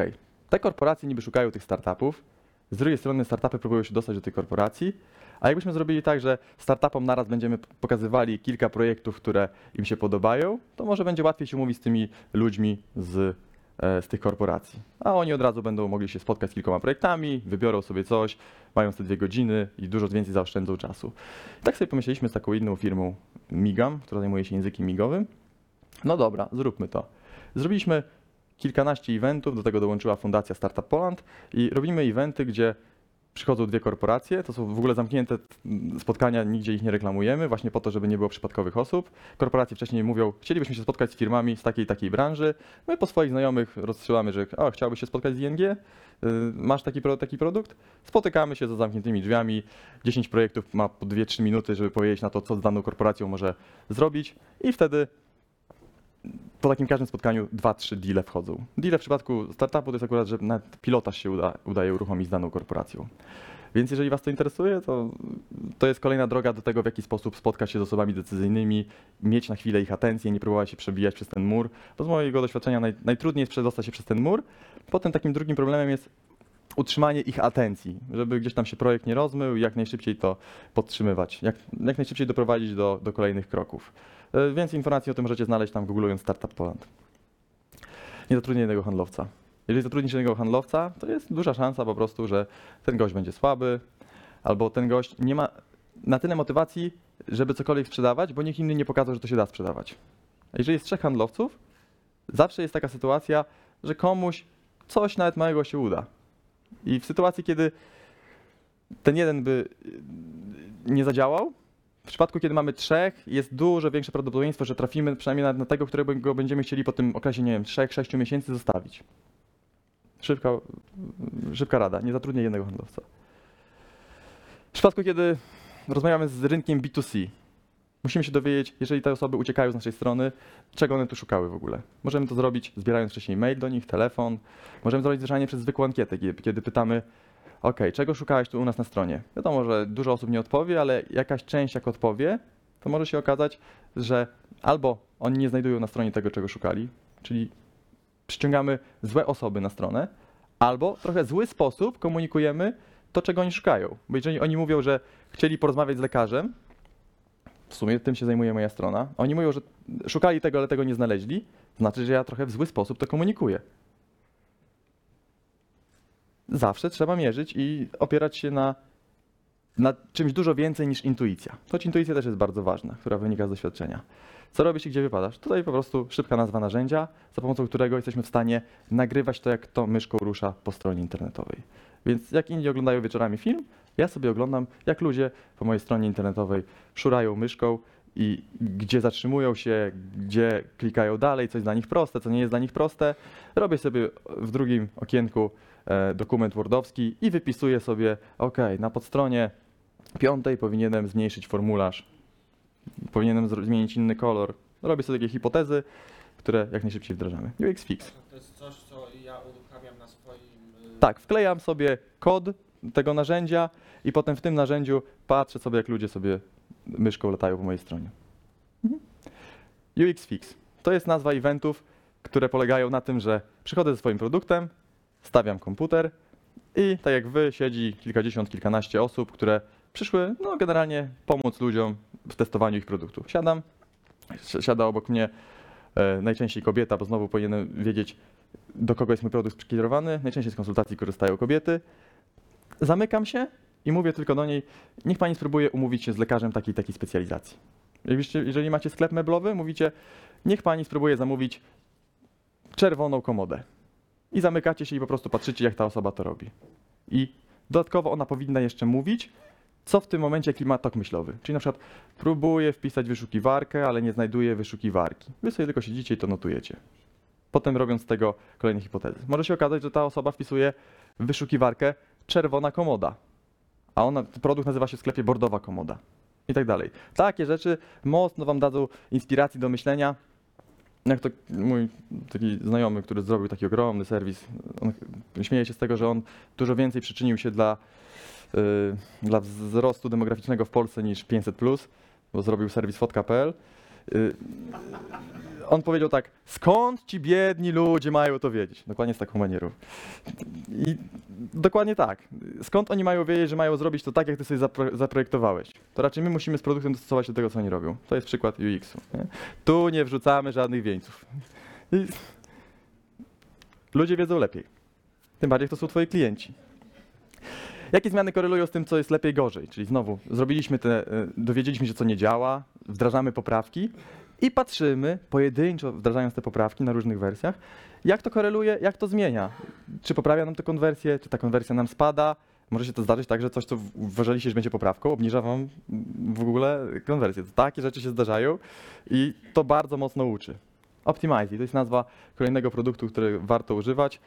te korporacje niby szukają tych startupów, z drugiej strony startupy próbują się dostać do tych korporacji, a jakbyśmy zrobili tak, że startupom naraz będziemy pokazywali kilka projektów, które im się podobają, to może będzie łatwiej się mówić z tymi ludźmi z, e, z tych korporacji. A oni od razu będą mogli się spotkać z kilkoma projektami, wybiorą sobie coś, mają te dwie godziny i dużo więcej zaoszczędzą czasu. I tak sobie pomyśleliśmy z taką inną firmą Migam, która zajmuje się językiem migowym. No dobra, zróbmy to. Zrobiliśmy kilkanaście eventów, do tego dołączyła Fundacja Startup Poland i robimy eventy, gdzie przychodzą dwie korporacje, to są w ogóle zamknięte spotkania, nigdzie ich nie reklamujemy, właśnie po to, żeby nie było przypadkowych osób. Korporacje wcześniej mówią, chcielibyśmy się spotkać z firmami z takiej i takiej branży. My po swoich znajomych rozsyłamy, że o, chciałbyś się spotkać z ING, Y, masz taki, taki produkt? Spotykamy się za zamkniętymi drzwiami, 10 projektów ma po 2-3 minuty, żeby powiedzieć na to, co z daną korporacją może zrobić i wtedy po takim każdym spotkaniu 2-3 deale wchodzą. Deale w przypadku startupu to jest akurat, że nawet pilotaż się uda, udaje uruchomić z daną korporacją. Więc jeżeli Was to interesuje, to to jest kolejna droga do tego, w jaki sposób spotkać się z osobami decyzyjnymi, mieć na chwilę ich atencję, nie próbować się przebijać przez ten mur. Bo z mojego doświadczenia naj, najtrudniej jest przedostać się przez ten mur. Potem takim drugim problemem jest utrzymanie ich atencji, żeby gdzieś tam się projekt nie rozmył i jak najszybciej to podtrzymywać, jak, jak najszybciej doprowadzić do, do kolejnych kroków. E, Więcej informacji o tym możecie znaleźć tam googlując Startup Poland. Nie zatrudnię jednego handlowca. Jeżeli zatrudnisz jednego handlowca, to jest duża szansa po prostu, że ten gość będzie słaby, albo ten gość nie ma na tyle motywacji, żeby cokolwiek sprzedawać, bo nikt inny nie pokazał, że to się da sprzedawać. Jeżeli jest trzech handlowców, zawsze jest taka sytuacja, że komuś coś nawet małego się uda. I w sytuacji, kiedy ten jeden by nie zadziałał, w przypadku, kiedy mamy trzech, jest dużo większe prawdopodobieństwo, że trafimy przynajmniej na, na tego, którego będziemy chcieli po tym okresie, nie wiem, 3-6 miesięcy zostawić. Szybka, szybka rada, nie zatrudnię jednego handlowca. W przypadku, kiedy rozmawiamy z rynkiem B2C, musimy się dowiedzieć, jeżeli te osoby uciekają z naszej strony, czego one tu szukały w ogóle. Możemy to zrobić zbierając wcześniej mail do nich, telefon. Możemy zrobić zwyczajnie przez zwykłą ankietę, kiedy pytamy, OK, czego szukałeś tu u nas na stronie? Wiadomo, że dużo osób nie odpowie, ale jakaś część jak odpowie, to może się okazać, że albo oni nie znajdują na stronie tego, czego szukali, czyli przyciągamy złe osoby na stronę, albo trochę zły sposób komunikujemy to, czego oni szukają. Bo jeżeli oni mówią, że chcieli porozmawiać z lekarzem, w sumie tym się zajmuje moja strona, oni mówią, że szukali tego, ale tego nie znaleźli, znaczy, że ja trochę w zły sposób to komunikuję. Zawsze trzeba mierzyć i opierać się na, na czymś dużo więcej niż intuicja. Choć intuicja też jest bardzo ważna, która wynika z doświadczenia. Co robisz i gdzie wypadasz? Tutaj po prostu szybka nazwa narzędzia, za pomocą którego jesteśmy w stanie nagrywać to, jak to myszką rusza po stronie internetowej. Więc jak inni oglądają wieczorami film, ja sobie oglądam, jak ludzie po mojej stronie internetowej szurają myszką i gdzie zatrzymują się, gdzie klikają dalej, co jest dla nich proste, co nie jest dla nich proste. Robię sobie w drugim okienku dokument wordowski i wypisuję sobie, ok, na podstronie piątej powinienem zmniejszyć formularz, powinienem zmienić inny kolor. Robię sobie takie hipotezy, które jak najszybciej wdrażamy. UX Fix. To jest coś, co ja uruchamiam na swoim. y, Tak, wklejam sobie kod tego narzędzia i potem w tym narzędziu patrzę sobie, jak ludzie sobie myszką latają po mojej stronie. Mhm. UX Fix. To jest nazwa eventów, które polegają na tym, że przychodzę ze swoim produktem, stawiam komputer i tak jak wy siedzi kilkadziesiąt, kilkanaście osób, które przyszły no, generalnie pomóc ludziom w testowaniu ich produktów. Siadam, si- siada obok mnie e, najczęściej kobieta, bo znowu powinienem wiedzieć, do kogo jest mój produkt przekierowany. Najczęściej z konsultacji korzystają kobiety. Zamykam się i mówię tylko do niej, niech pani spróbuje umówić się z lekarzem takiej takiej specjalizacji. Jeżeli macie sklep meblowy, mówicie, niech pani spróbuje zamówić czerwoną komodę. I zamykacie się i po prostu patrzycie, jak ta osoba to robi. I dodatkowo ona powinna jeszcze mówić, co w tym momencie, jaki ma tok myślowy. Czyli na przykład próbuje wpisać wyszukiwarkę, ale nie znajduje wyszukiwarki. Wy sobie tylko siedzicie i to notujecie. Potem robiąc z tego kolejne hipotezy. Może się okazać, że ta osoba wpisuje w wyszukiwarkę czerwona komoda, a ona, produkt nazywa się w sklepie bordowa komoda i tak dalej. Takie rzeczy mocno wam dadzą inspiracji do myślenia. Jak to mój taki znajomy, który zrobił taki ogromny serwis, on śmieje się z tego, że on dużo więcej przyczynił się dla, y, dla wzrostu demograficznego w Polsce niż 500+, bo zrobił serwis fotka.pl. on powiedział tak, skąd ci biedni ludzie mają to wiedzieć? Dokładnie z taką manierą. I dokładnie tak. Skąd oni mają wiedzieć, że mają zrobić to tak, jak ty sobie zapro- zaprojektowałeś? To raczej my musimy z produktem dostosować do tego, co oni robią. To jest przykład UX-u. Tu nie wrzucamy żadnych wieńców. I ludzie wiedzą lepiej. Tym bardziej, to są twoi klienci. Jakie zmiany korelują z tym, co jest lepiej, gorzej? Czyli znowu, zrobiliśmy te, y, dowiedzieliśmy się, co nie działa, wdrażamy poprawki i patrzymy, pojedynczo wdrażając te poprawki na różnych wersjach, jak to koreluje, jak to zmienia. Czy poprawia nam tę konwersję, czy ta konwersja nam spada. Może się to zdarzyć tak, że coś, co uważaliście, że będzie poprawką, obniża wam w ogóle konwersję. Takie rzeczy się zdarzają i to bardzo mocno uczy. Optimize, to jest nazwa kolejnego produktu, który warto używać.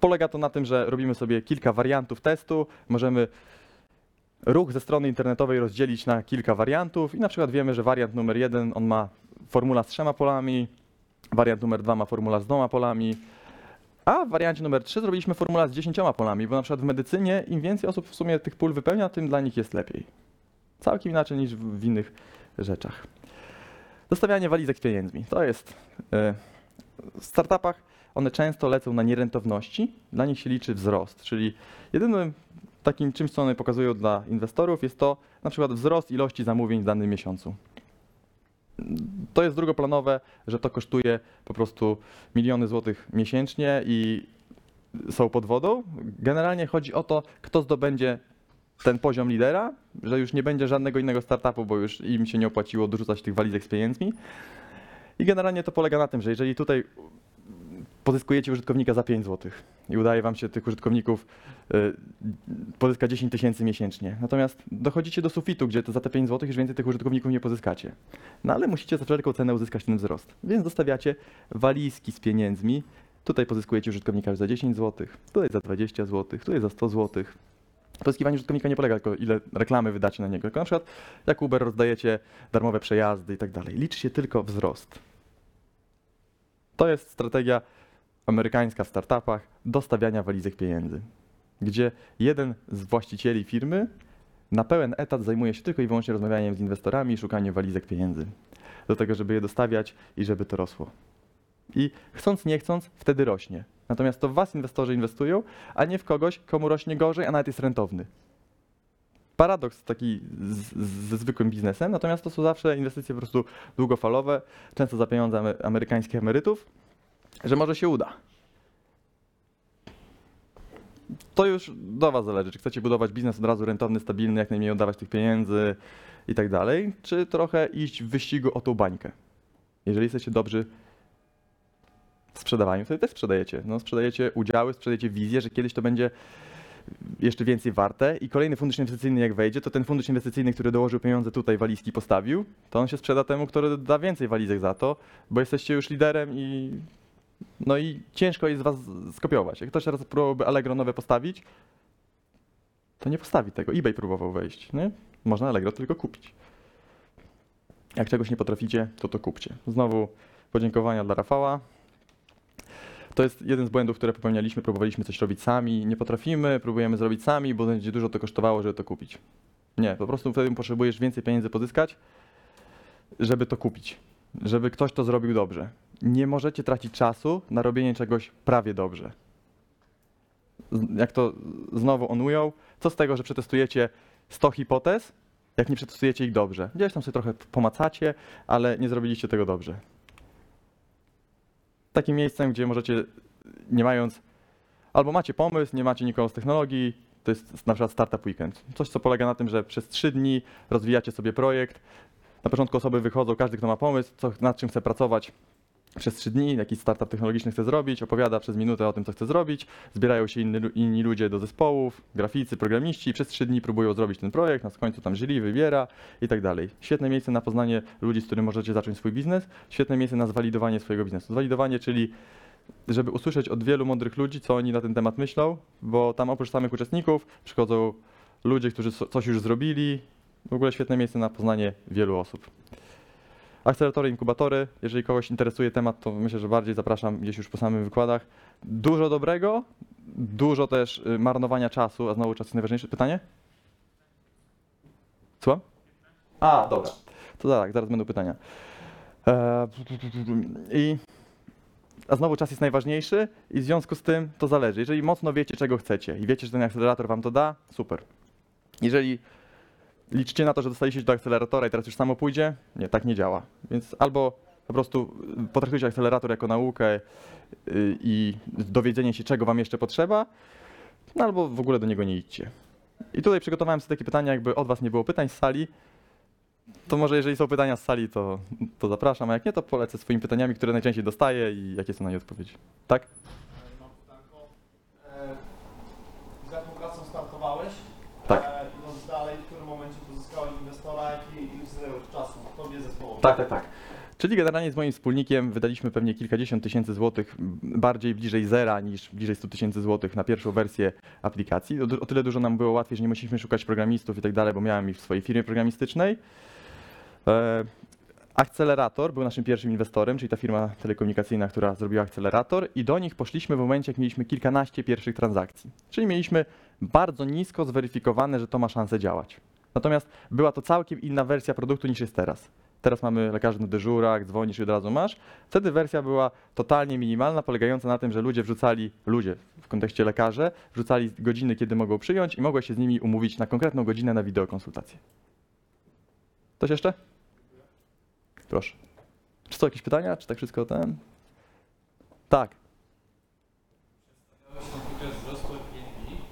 Polega to na tym, że robimy sobie kilka wariantów testu, możemy ruch ze strony internetowej rozdzielić na kilka wariantów i na przykład wiemy, że wariant numer jeden, on ma formuła z trzema polami, wariant numer dwa ma formuła z dwoma polami, a w wariancie numer trzy zrobiliśmy formuła z dziesięcioma polami, bo na przykład w medycynie im więcej osób w sumie tych pól wypełnia, tym dla nich jest lepiej. Całkiem inaczej niż w, w innych rzeczach. Dostawianie walizek z pieniędzmi. To jest e, w startupach one często lecą na nierentowności, dla nich się liczy wzrost, czyli jedynym takim czymś, co one pokazują dla inwestorów jest to na przykład wzrost ilości zamówień w danym miesiącu. To jest drugoplanowe, że to kosztuje po prostu miliony złotych miesięcznie i są pod wodą. Generalnie chodzi o to, kto zdobędzie ten poziom lidera, że już nie będzie żadnego innego startupu, bo już im się nie opłaciło dorzucać tych walizek z pieniędzmi. I generalnie to polega na tym, że jeżeli tutaj pozyskujecie użytkownika za 5 zł i udaje wam się tych użytkowników y, pozyskać 10 tysięcy miesięcznie. Natomiast dochodzicie do sufitu, gdzie za te 5 zł już więcej tych użytkowników nie pozyskacie. No ale musicie za wszelką cenę uzyskać ten wzrost. Więc dostawiacie walizki z pieniędzmi. Tutaj pozyskujecie użytkownika za 10 zł, tutaj za 20 zł, tutaj za 100 zł. Pozyskiwanie użytkownika nie polega tylko ile reklamy wydacie na niego, tylko na przykład jak Uber rozdajecie darmowe przejazdy i tak dalej. Liczy się tylko wzrost. To jest strategia amerykańska w startupach dostawiania walizek pieniędzy, gdzie jeden z właścicieli firmy na pełen etat zajmuje się tylko i wyłącznie rozmawianiem z inwestorami i szukaniem walizek pieniędzy, do tego, żeby je dostawiać i żeby to rosło. I chcąc, nie chcąc, wtedy rośnie. Natomiast to w was inwestorzy inwestują, a nie w kogoś, komu rośnie gorzej, a nawet jest rentowny. Paradoks taki ze zwykłym biznesem, natomiast to są zawsze inwestycje po prostu długofalowe, często za pieniądze ame- amerykańskich emerytów, że może się uda. To już do was zależy, czy chcecie budować biznes od razu rentowny, stabilny, jak najmniej oddawać tych pieniędzy i tak dalej, czy trochę iść w wyścigu o tą bańkę. Jeżeli jesteście dobrzy w sprzedawaniu, wtedy też sprzedajecie. No, sprzedajecie udziały, sprzedajecie wizję, że kiedyś to będzie jeszcze więcej warte i kolejny fundusz inwestycyjny jak wejdzie, to ten fundusz inwestycyjny, który dołożył pieniądze tutaj, walizki postawił, to on się sprzeda temu, który da więcej walizek za to, bo jesteście już liderem i no i ciężko jest was skopiować. Jak ktoś teraz próbowałby Allegro nowe postawić, to nie postawi tego. eBay próbował wejść, nie? Można Allegro tylko kupić. Jak czegoś nie potraficie, to to kupcie. Znowu podziękowania dla Rafała. To jest jeden z błędów, które popełnialiśmy. Próbowaliśmy coś robić sami, nie potrafimy, próbujemy zrobić sami, bo będzie dużo to kosztowało, żeby to kupić. Nie, po prostu wtedy potrzebujesz więcej pieniędzy pozyskać, żeby to kupić, żeby ktoś to zrobił dobrze. Nie możecie tracić czasu na robienie czegoś prawie dobrze. Jak to znowu on ujął, co z tego, że przetestujecie 100 hipotez, jak nie przetestujecie ich dobrze? Gdzieś tam sobie trochę pomacacie, ale nie zrobiliście tego dobrze takim miejscem, gdzie możecie, nie mając, albo macie pomysł, nie macie nikogo z technologii, to jest na przykład Startup Weekend. Coś, co polega na tym, że przez trzy dni rozwijacie sobie projekt. Na początku osoby wychodzą, każdy, kto ma pomysł, co, nad czym chce pracować przez trzy dni, jaki startup technologiczny chce zrobić, opowiada przez minutę o tym, co chce zrobić, zbierają się inni, inni ludzie do zespołów, graficy, programiści i przez trzy dni próbują zrobić ten projekt, na końcu tam jury wybiera i tak dalej. Świetne miejsce na poznanie ludzi, z którymi możecie zacząć swój biznes, świetne miejsce na zwalidowanie swojego biznesu. Zwalidowanie, czyli żeby usłyszeć od wielu mądrych ludzi, co oni na ten temat myślą, bo tam oprócz samych uczestników przychodzą ludzie, którzy coś już zrobili. W ogóle świetne miejsce na poznanie wielu osób. Akceleratory, inkubatory. Jeżeli kogoś interesuje temat, to myślę, że bardziej zapraszam gdzieś już po samych wykładach. Dużo dobrego, dużo też y, marnowania czasu, a znowu czas jest najważniejsze. Pytanie? Słucham? A, dobra. To tak, zaraz będą pytania. Eee, I a znowu czas jest najważniejszy i w związku z tym to zależy. Jeżeli mocno wiecie, czego chcecie i wiecie, że ten akcelerator wam to da, super. Jeżeli liczycie na to, że dostaliście do akceleratora i teraz już samo pójdzie, nie, tak nie działa. Więc albo po prostu y, potraktujcie akcelerator jako naukę y, i dowiedzenie się, czego wam jeszcze potrzeba, no albo w ogóle do niego nie idźcie. I tutaj przygotowałem sobie takie pytania, jakby od was nie było pytań z sali, to może jeżeli są pytania z sali, to, to zapraszam, a jak nie, to polecę swoimi pytaniami, które najczęściej dostaję i jakie są na nie odpowiedzi. Tak? Mam pytanko. E, Z jaką pracą startowałeś? Tak. E, Idąc dalej, w którym momencie pozyskałeś inwestora, jaki ile zajęło czasu tobie zespołowi? Tak, tak, tak. Czyli generalnie z moim wspólnikiem wydaliśmy pewnie kilkadziesiąt tysięcy złotych, bardziej bliżej zera niż bliżej 100 tysięcy złotych na pierwszą wersję aplikacji. O, o tyle dużo nam było łatwiej, że nie musieliśmy szukać programistów i tak dalej, bo miałem ich w swojej firmie programistycznej. E, Akcelerator był naszym pierwszym inwestorem, czyli ta firma telekomunikacyjna, która zrobiła akcelerator i do nich poszliśmy w momencie, jak mieliśmy kilkanaście pierwszych transakcji. Czyli mieliśmy bardzo nisko zweryfikowane, że to ma szansę działać. Natomiast była to całkiem inna wersja produktu niż jest teraz. Teraz mamy lekarzy na dyżurach, dzwonisz i od razu masz. Wtedy wersja była totalnie minimalna, polegająca na tym, że ludzie wrzucali, ludzie w kontekście lekarze, wrzucali godziny, kiedy mogą przyjąć i mogłeś się z nimi umówić na konkretną godzinę na wideokonsultację. Coś jeszcze? Proszę. Czy są jakieś pytania? Czy tak wszystko ten? Tak.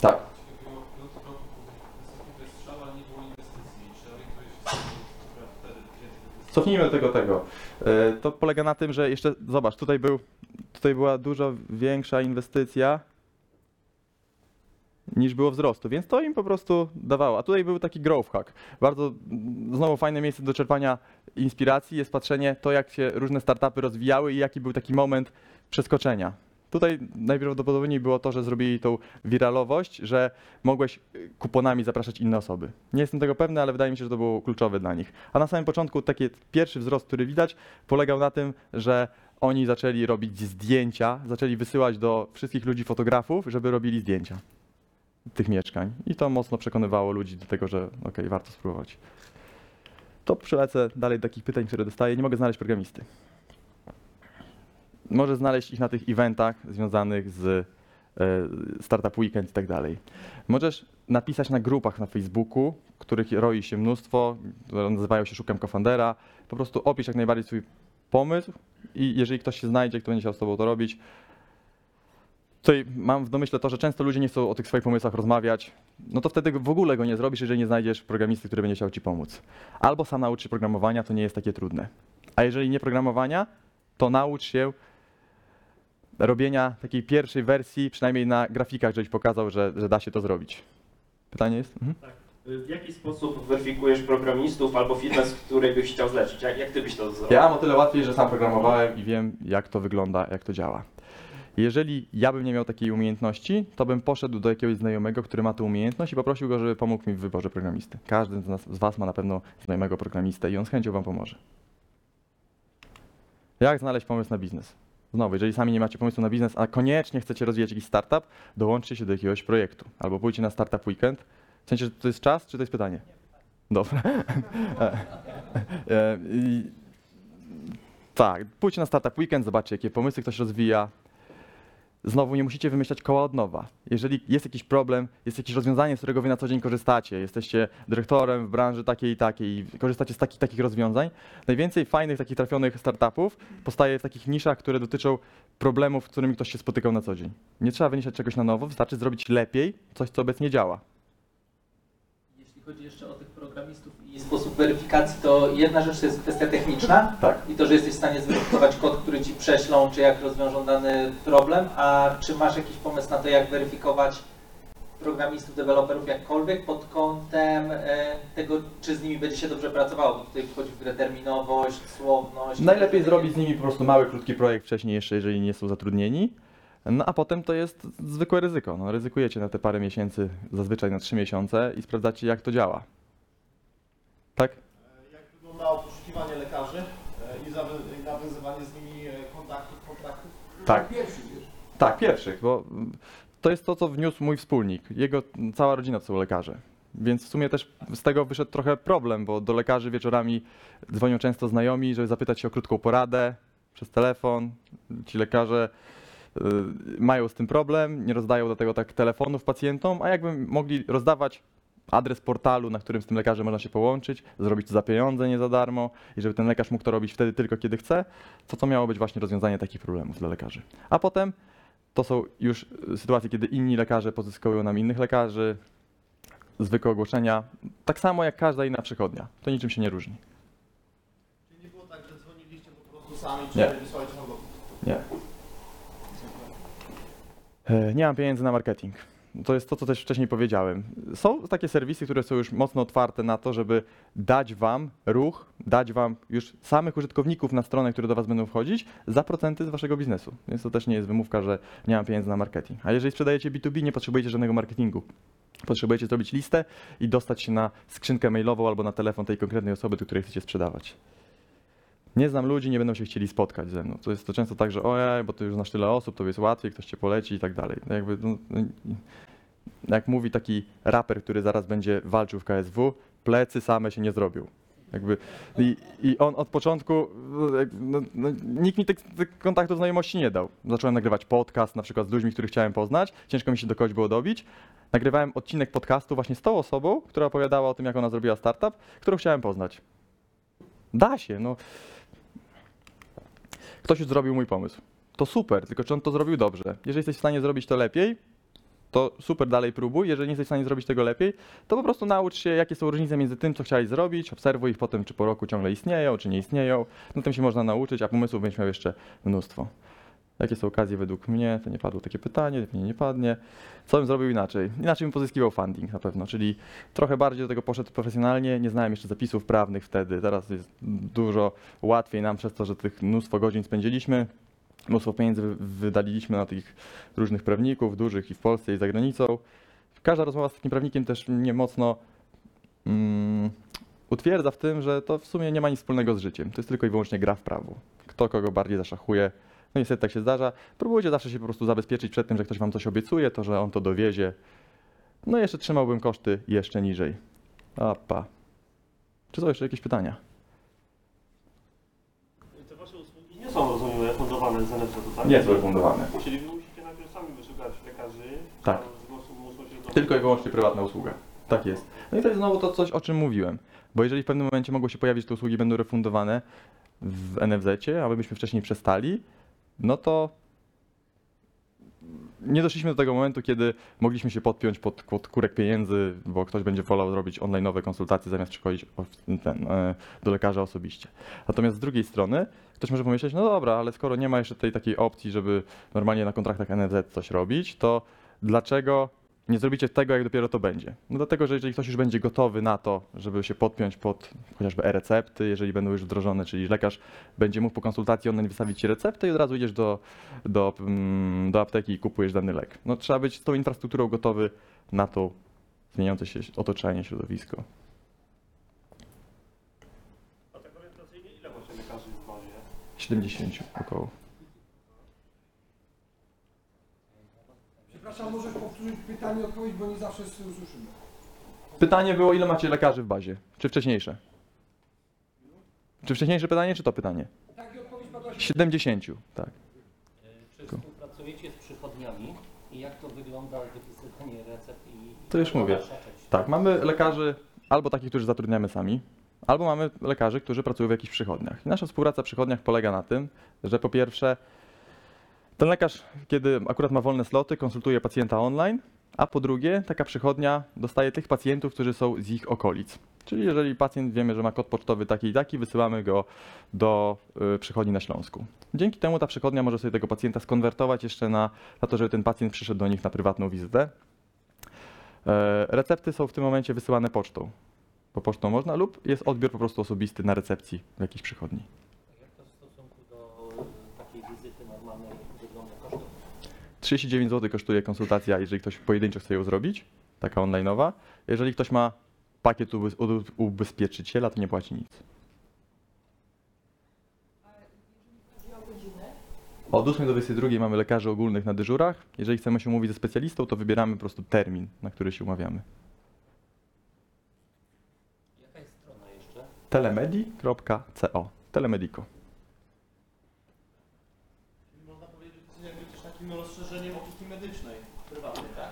Tak. Było w piątym roku wysoki strzał, ale nie było inwestycji. Czy orientujesz się, że wtedy więcej Cofnijmy tego tego. E, To polega na tym, że jeszcze, zobacz, tutaj był, tutaj była dużo większa inwestycja niż było wzrostu, więc to im po prostu dawało. A tutaj był taki growth hack. Bardzo mm, znowu fajne miejsce do czerpania inspiracji jest patrzenie to, jak się różne startupy rozwijały i jaki był taki moment przeskoczenia. Tutaj najprawdopodobniej było to, że zrobili tą wiralowość, że mogłeś y, kuponami zapraszać inne osoby. Nie jestem tego pewny, ale wydaje mi się, że to było kluczowe dla nich. A na samym początku taki pierwszy wzrost, który widać, polegał na tym, że oni zaczęli robić zdjęcia, zaczęli wysyłać do wszystkich ludzi fotografów, żeby robili zdjęcia tych mieszkań. I to mocno przekonywało ludzi do tego, że okej, warto spróbować. To przelecę dalej do takich pytań, które dostaję. Nie mogę znaleźć programisty. Może znaleźć ich na tych eventach związanych z e, Startup Weekend i tak dalej. Możesz napisać na grupach na Facebooku, których roi się mnóstwo, nazywają się Szukam Cofundera. Po prostu opisz jak najbardziej swój pomysł i jeżeli ktoś się znajdzie, kto będzie chciał z tobą to robić, Tutaj mam w domyśle to, że często ludzie nie chcą o tych swoich pomysłach rozmawiać, no to wtedy w ogóle go nie zrobisz, jeżeli nie znajdziesz programisty, który będzie chciał ci pomóc. Albo sam naucz się programowania, to nie jest takie trudne. A jeżeli nie programowania, to naucz się robienia takiej pierwszej wersji, przynajmniej na grafikach, żebyś pokazał, że, że da się to zrobić. Pytanie jest? Mhm. W jaki sposób weryfikujesz programistów albo fitness, który byś chciał zlecić? Jak, jak ty byś to zrobił? Ja mam o tyle łatwiej, że sam programowałem i wiem, jak to wygląda, jak to działa. Jeżeli ja bym nie miał takiej umiejętności, to bym poszedł do jakiegoś znajomego, który ma tę umiejętność i poprosił go, żeby pomógł mi w wyborze programisty. Każdy z, nas, z Was ma na pewno znajomego programistę i on z chęcią Wam pomoże. Jak znaleźć pomysł na biznes? Znowu, jeżeli sami nie macie pomysłu na biznes, a koniecznie chcecie rozwijać jakiś startup, dołączcie się do jakiegoś projektu albo pójdźcie na Startup Weekend. W sensie, że to jest czas, czy to jest pytanie? Dobra. E, e, tak, pójdźcie na Startup Weekend, zobaczcie, jakie pomysły ktoś rozwija. Znowu nie musicie wymyślać koła od nowa. Jeżeli jest jakiś problem, jest jakieś rozwiązanie, z którego wy na co dzień korzystacie, jesteście dyrektorem w branży takiej i takiej i korzystacie z takich, takich rozwiązań, najwięcej fajnych takich trafionych startupów powstaje w takich niszach, które dotyczą problemów, z którymi ktoś się spotykał na co dzień. Nie trzeba wymyślać czegoś na nowo, wystarczy zrobić lepiej coś, co obecnie działa. Jeśli chodzi jeszcze o tych programistów i sposób weryfikacji, to jedna rzecz to jest kwestia techniczna Tak. i to, że jesteś w stanie zweryfikować kod, który ci prześlą, czy jak rozwiążą dany problem, a czy masz jakiś pomysł na to, jak weryfikować programistów, deweloperów jakkolwiek pod kątem e, tego, czy z nimi będzie się dobrze pracowało, bo tutaj wchodzi w grę terminowość, słowność. Najlepiej zrobić z nimi po prostu mały, krótki projekt wcześniej jeszcze, jeżeli nie są zatrudnieni. No a potem to jest zwykłe ryzyko. No, ryzykujecie na te parę miesięcy, zazwyczaj na trzy miesiące i sprawdzacie jak to działa. Tak? E, Jak wyglądało poszukiwanie lekarzy e, i zawy- i nawiązywanie z nimi e, kontaktów, kontaktów? Tak. Tak, pierwszych, bo mm, to jest to, co wniósł mój wspólnik. Jego cała rodzina to są lekarze. Więc w sumie też z tego wyszedł trochę problem, bo do lekarzy wieczorami dzwonią często znajomi, żeby zapytać się o krótką poradę przez telefon. Ci lekarze y, mają z tym problem, nie rozdają do tego tak telefonów pacjentom, a jakby mogli rozdawać adres portalu, na którym z tym lekarzem można się połączyć, zrobić to za pieniądze, nie za darmo i żeby ten lekarz mógł to robić wtedy tylko, kiedy chce, to to miało być właśnie rozwiązanie takich problemów dla lekarzy. A potem to są już sytuacje, kiedy inni lekarze pozyskują nam innych lekarzy, zwykłe ogłoszenia, tak samo jak każda inna przychodnia. To niczym się nie różni. Czyli nie było tak, że dzwoniliście po prostu sami, czy Nie. wysłaliście na? Nie. E, Nie mam pieniędzy na marketing. To jest to, co też wcześniej powiedziałem. Są takie serwisy, które są już mocno otwarte na to, żeby dać wam ruch, dać wam już samych użytkowników na stronę, które do was będą wchodzić, za procenty z waszego biznesu. Więc to też nie jest wymówka, że nie mam pieniędzy na marketing. A jeżeli sprzedajecie B2B, nie potrzebujecie żadnego marketingu. Potrzebujecie zrobić listę i dostać się na skrzynkę mailową albo na telefon tej konkretnej osoby, do której chcecie sprzedawać. Nie znam ludzi, nie będą się chcieli spotkać ze mną. To jest to często tak, że ojej, bo ty już znasz tyle osób, to jest łatwiej, ktoś cię poleci i tak dalej. No jakby, no, no, jak mówi taki raper, który zaraz będzie walczył w KSW, plecy same się nie zrobią. Jakby, i, I on od początku, no, no, nikt mi tych, tych kontaktów znajomości nie dał. Zacząłem nagrywać podcast na przykład z ludźmi, których chciałem poznać, ciężko mi się do kogoś było dobić. Nagrywałem odcinek podcastu właśnie z tą osobą, która opowiadała o tym, jak ona zrobiła startup, którą chciałem poznać. Da się, no. Ktoś już zrobił mój pomysł. To super, tylko czy on to zrobił dobrze? Jeżeli jesteś w stanie zrobić to lepiej, to super, dalej próbuj. Jeżeli nie jesteś w stanie zrobić tego lepiej, to po prostu naucz się, jakie są różnice między tym, co chciałeś zrobić, obserwuj ich potem, czy po roku ciągle istnieją, czy nie istnieją. No tym się można nauczyć, a pomysłów będziesz miał jeszcze mnóstwo. Jakie są okazje według mnie? To nie padło takie pytanie, mnie nie padnie. Co bym zrobił inaczej? Inaczej bym pozyskiwał funding na pewno, czyli trochę bardziej do tego poszedł profesjonalnie. Nie znałem jeszcze zapisów prawnych wtedy. Teraz jest dużo łatwiej nam przez to, że tych mnóstwo godzin spędziliśmy. Mnóstwo pieniędzy wy- wydaliliśmy na tych różnych prawników, dużych i w Polsce, i za granicą. Każda rozmowa z takim prawnikiem też mnie mocno mm, utwierdza w tym, że to w sumie nie ma nic wspólnego z życiem. To jest tylko i wyłącznie gra w prawo. Kto kogo bardziej zaszachuje. No niestety tak się zdarza. Próbujcie zawsze się po prostu zabezpieczyć przed tym, że ktoś wam coś obiecuje, to że on to dowiezie. No jeszcze trzymałbym koszty jeszcze niżej. Opa. Czy są jeszcze jakieś pytania? Te wasze usługi nie są, rozumiem, tak? Nie są refundowane. Czyli wy musicie najpierw sami wyszukać lekarzy, Tak. tam zgłosu muszą się do... Tylko i wyłącznie prywatna usługa. Tak jest. No i to jest znowu to coś, o czym mówiłem. Bo jeżeli w pewnym momencie mogło się pojawić, że te usługi będą refundowane w NFZ-cie, a my byśmy wcześniej przestali, no to nie doszliśmy do tego momentu, kiedy mogliśmy się podpiąć pod, pod kurek pieniędzy, bo ktoś będzie wolał zrobić online'owe konsultacje zamiast przychodzić ten, e, do lekarza osobiście. Natomiast z drugiej strony ktoś może pomyśleć, no dobra, ale skoro nie ma jeszcze tej takiej opcji, żeby normalnie na kontraktach NFZ coś robić, to dlaczego nie zrobicie tego, jak dopiero to będzie? No dlatego, że jeżeli ktoś już będzie gotowy na to, żeby się podpiąć pod chociażby e-recepty, jeżeli będą już wdrożone, czyli lekarz będzie mógł po konsultacji online wystawić ci receptę i od razu idziesz do, do, mm, do apteki i kupujesz dany lek. No trzeba być z tą infrastrukturą gotowy na to zmieniające się otoczenie, środowisko. A tak orientacyjnie ile macie lekarzy w bazie? 70 około. Przepraszam, możesz pytanie, odpowiedź, bo nie zawsze usłyszymy. Pytanie było, ile macie lekarzy w bazie? Czy wcześniejsze? Czy wcześniejsze pytanie, czy to pytanie? Tak i odpowiedź padła się. 70, tak. Czy współpracujecie z przychodniami i jak to wygląda wypisywanie recept i To już mówię. Tak, mamy lekarzy albo takich, którzy zatrudniamy sami, albo mamy lekarzy, którzy pracują w jakichś przychodniach. I nasza współpraca w przychodniach polega na tym, że po pierwsze, ten lekarz, kiedy akurat ma wolne sloty, konsultuje pacjenta online, a po drugie, taka przychodnia dostaje tych pacjentów, którzy są z ich okolic. Czyli jeżeli pacjent wiemy, że ma kod pocztowy taki i taki, wysyłamy go do y, przychodni na Śląsku. Dzięki temu ta przychodnia może sobie tego pacjenta skonwertować jeszcze na, na to, żeby ten pacjent przyszedł do nich na prywatną wizytę. E, Recepty są w tym momencie wysyłane pocztą. Po pocztą można lub jest odbiór po prostu osobisty na recepcji w jakiejś przychodni. Jak to w stosunku do y, takiej wizyty normalnej wygląda kosztów? 39 zł kosztuje konsultacja, jeżeli ktoś pojedynczo chce ją zrobić, taka online'owa. Jeżeli ktoś ma pakiet ubez- ubezpieczyciela, to nie płaci nic. Od 8 do 22 mamy lekarzy ogólnych na dyżurach. Jeżeli chcemy się umówić ze specjalistą, to wybieramy po prostu termin, na który się umawiamy. Jaka jest strona jeszcze? telemedi.co Telemedico. Czyli można powiedzieć, że jakby też rozszerzeniem opieki medycznej, prywatnej, tak?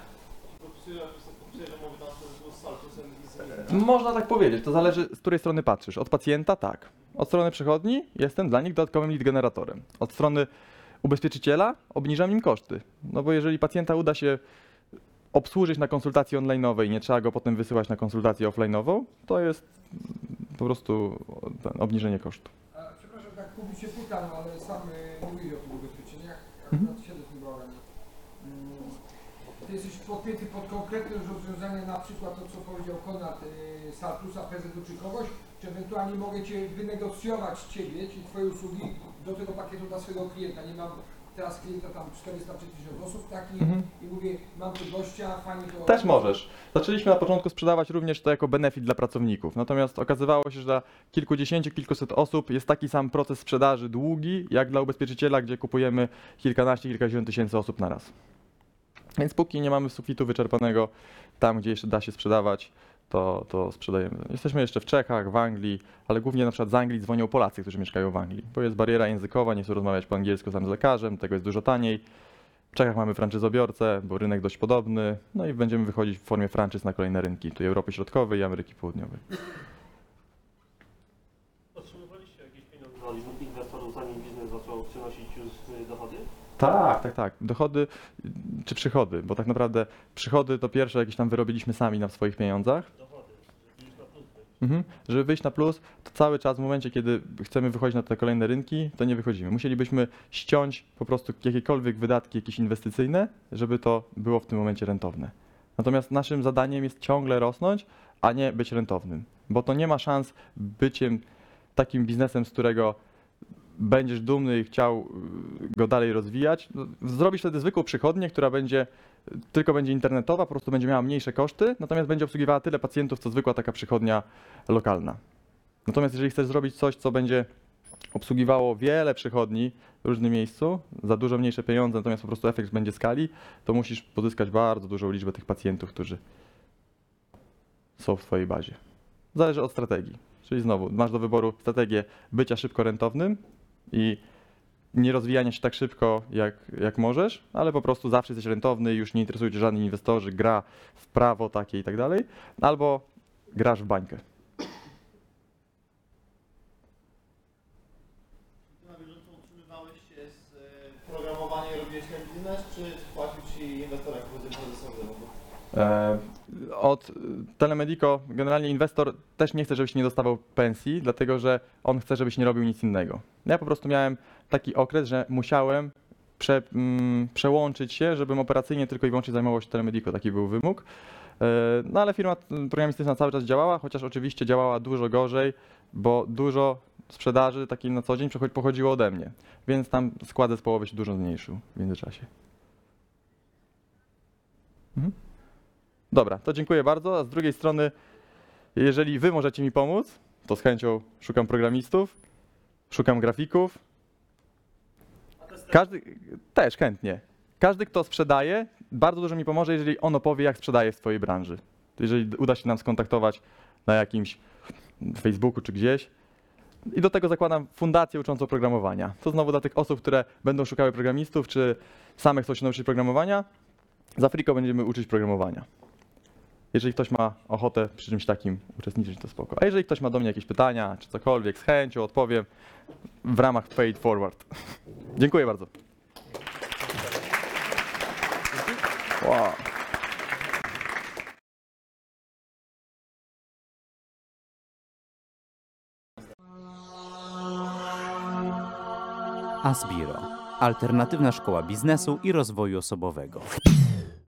Można tak powiedzieć, to zależy z której strony patrzysz. Od pacjenta tak. Od strony przychodni jestem dla nich dodatkowym lead generatorem. Od strony ubezpieczyciela obniżam im koszty. No bo jeżeli pacjenta uda się obsłużyć na konsultacji online'owej, nie trzeba go potem wysyłać na konsultację offline'ową, to jest po prostu obniżenie kosztu. A, przepraszam, tak publicznie pytam, ale sam y, mówili o tych ubezpieczeniach. Mhm. Akurat tym bałaganie. Mm, Ty jesteś podpięty pod konkretne rozwiązanie, na przykład to, co powiedział Konrad y, z Saltusa, PZU czy kogoś, czy ewentualnie mogę Cię wynegocjować Ciebie, czyli Twoje usługi do tego pakietu dla swojego klienta. Nie mam teraz klienta tam 400 czy 1000 osób taki Mhm. i mówię, mam tu gościa, fajnie to... Też możesz. Zaczęliśmy na początku sprzedawać również to jako benefit dla pracowników. Natomiast okazywało się, że dla kilkudziesięciu, kilkuset osób jest taki sam proces sprzedaży długi, jak dla ubezpieczyciela, gdzie kupujemy kilkanaście, kilkadziesiąt tysięcy osób na raz. Więc póki nie mamy sufitu wyczerpanego tam, gdzie jeszcze da się sprzedawać, to, to sprzedajemy. Jesteśmy jeszcze w Czechach, w Anglii, ale głównie na przykład z Anglii dzwonią Polacy, którzy mieszkają w Anglii, bo jest bariera językowa, nie chcą rozmawiać po angielsku sam z lekarzem, tego jest dużo taniej. W Czechach mamy franczyzobiorcę, bo rynek dość podobny, no i będziemy wychodzić w formie franczyz na kolejne rynki, tu Europy Środkowej i Ameryki Południowej. Otrzymywaliście jakieś pieniądze od inwestorów, zanim biznes zaczął przynosić już y, dochody? Tak, tak, tak. Dochody czy przychody, bo tak naprawdę przychody to pierwsze jakieś tam wyrobiliśmy sami na swoich pieniądzach. Dochody, żeby już na plus być. Mhm. Żeby wyjść na plus, to cały czas w momencie, kiedy chcemy wychodzić na te kolejne rynki, to nie wychodzimy. Musielibyśmy ściąć po prostu jakiekolwiek wydatki jakieś inwestycyjne, żeby to było w tym momencie rentowne. Natomiast naszym zadaniem jest ciągle rosnąć, a nie być rentownym, bo to nie ma szans byciem takim biznesem, z którego będziesz dumny i chciał y, go dalej rozwijać. No, Zrobisz wtedy zwykłą przychodnię, która będzie tylko będzie internetowa, po prostu będzie miała mniejsze koszty, natomiast będzie obsługiwała tyle pacjentów, co zwykła taka przychodnia lokalna. Natomiast jeżeli chcesz zrobić coś, co będzie obsługiwało wiele przychodni w różnym miejscu, za dużo mniejsze pieniądze, natomiast po prostu efekt będzie skali, to musisz pozyskać bardzo dużą liczbę tych pacjentów, którzy są w Twojej bazie. Zależy od strategii. Czyli znowu, masz do wyboru strategię bycia szybko rentownym i nie rozwijania się tak szybko, jak, jak możesz, ale po prostu zawsze jesteś rentowny, już nie interesują cię żadni inwestorzy, gra w prawo takie i tak dalej, albo grasz w bańkę. Ty na bieżąco utrzymywałeś się z e, programowania i robiłeś ten biznes, czy płacił ci inwestor jako prezesowy zarządu? E, Od Telemedico generalnie inwestor też nie chce, żebyś nie dostawał pensji, dlatego że on chce, żebyś nie robił nic innego. Ja po prostu miałem taki okres, że musiałem prze, mm, przełączyć się, żebym operacyjnie tylko i wyłącznie zajmował się Telemedico, taki był wymóg. E, No ale firma programistyczna cały czas działała, chociaż oczywiście działała dużo gorzej, bo dużo sprzedaży takiej na co dzień pochodziło ode mnie, więc tam skład zespołowy się dużo zmniejszył w międzyczasie. Mhm. Dobra, to dziękuję bardzo. A z drugiej strony, jeżeli wy możecie mi pomóc, to z chęcią szukam programistów, szukam grafików. Każdy też chętnie. Każdy, kto sprzedaje, bardzo dużo mi pomoże, jeżeli on opowie, jak sprzedaje w swojej branży. Jeżeli uda się nam skontaktować na jakimś Facebooku czy gdzieś. I do tego zakładam fundację uczącą programowania. To znowu dla tych osób, które będą szukały programistów, czy same chcą się nauczyć programowania. Z Afriko będziemy uczyć programowania. Jeżeli ktoś ma ochotę przy czymś takim uczestniczyć, to spoko. A jeżeli ktoś ma do mnie jakieś pytania, czy cokolwiek, z chęcią odpowiem w ramach Paid Forward. Dziękuję bardzo. Wow. Asbiro. Alternatywna szkoła biznesu i rozwoju osobowego.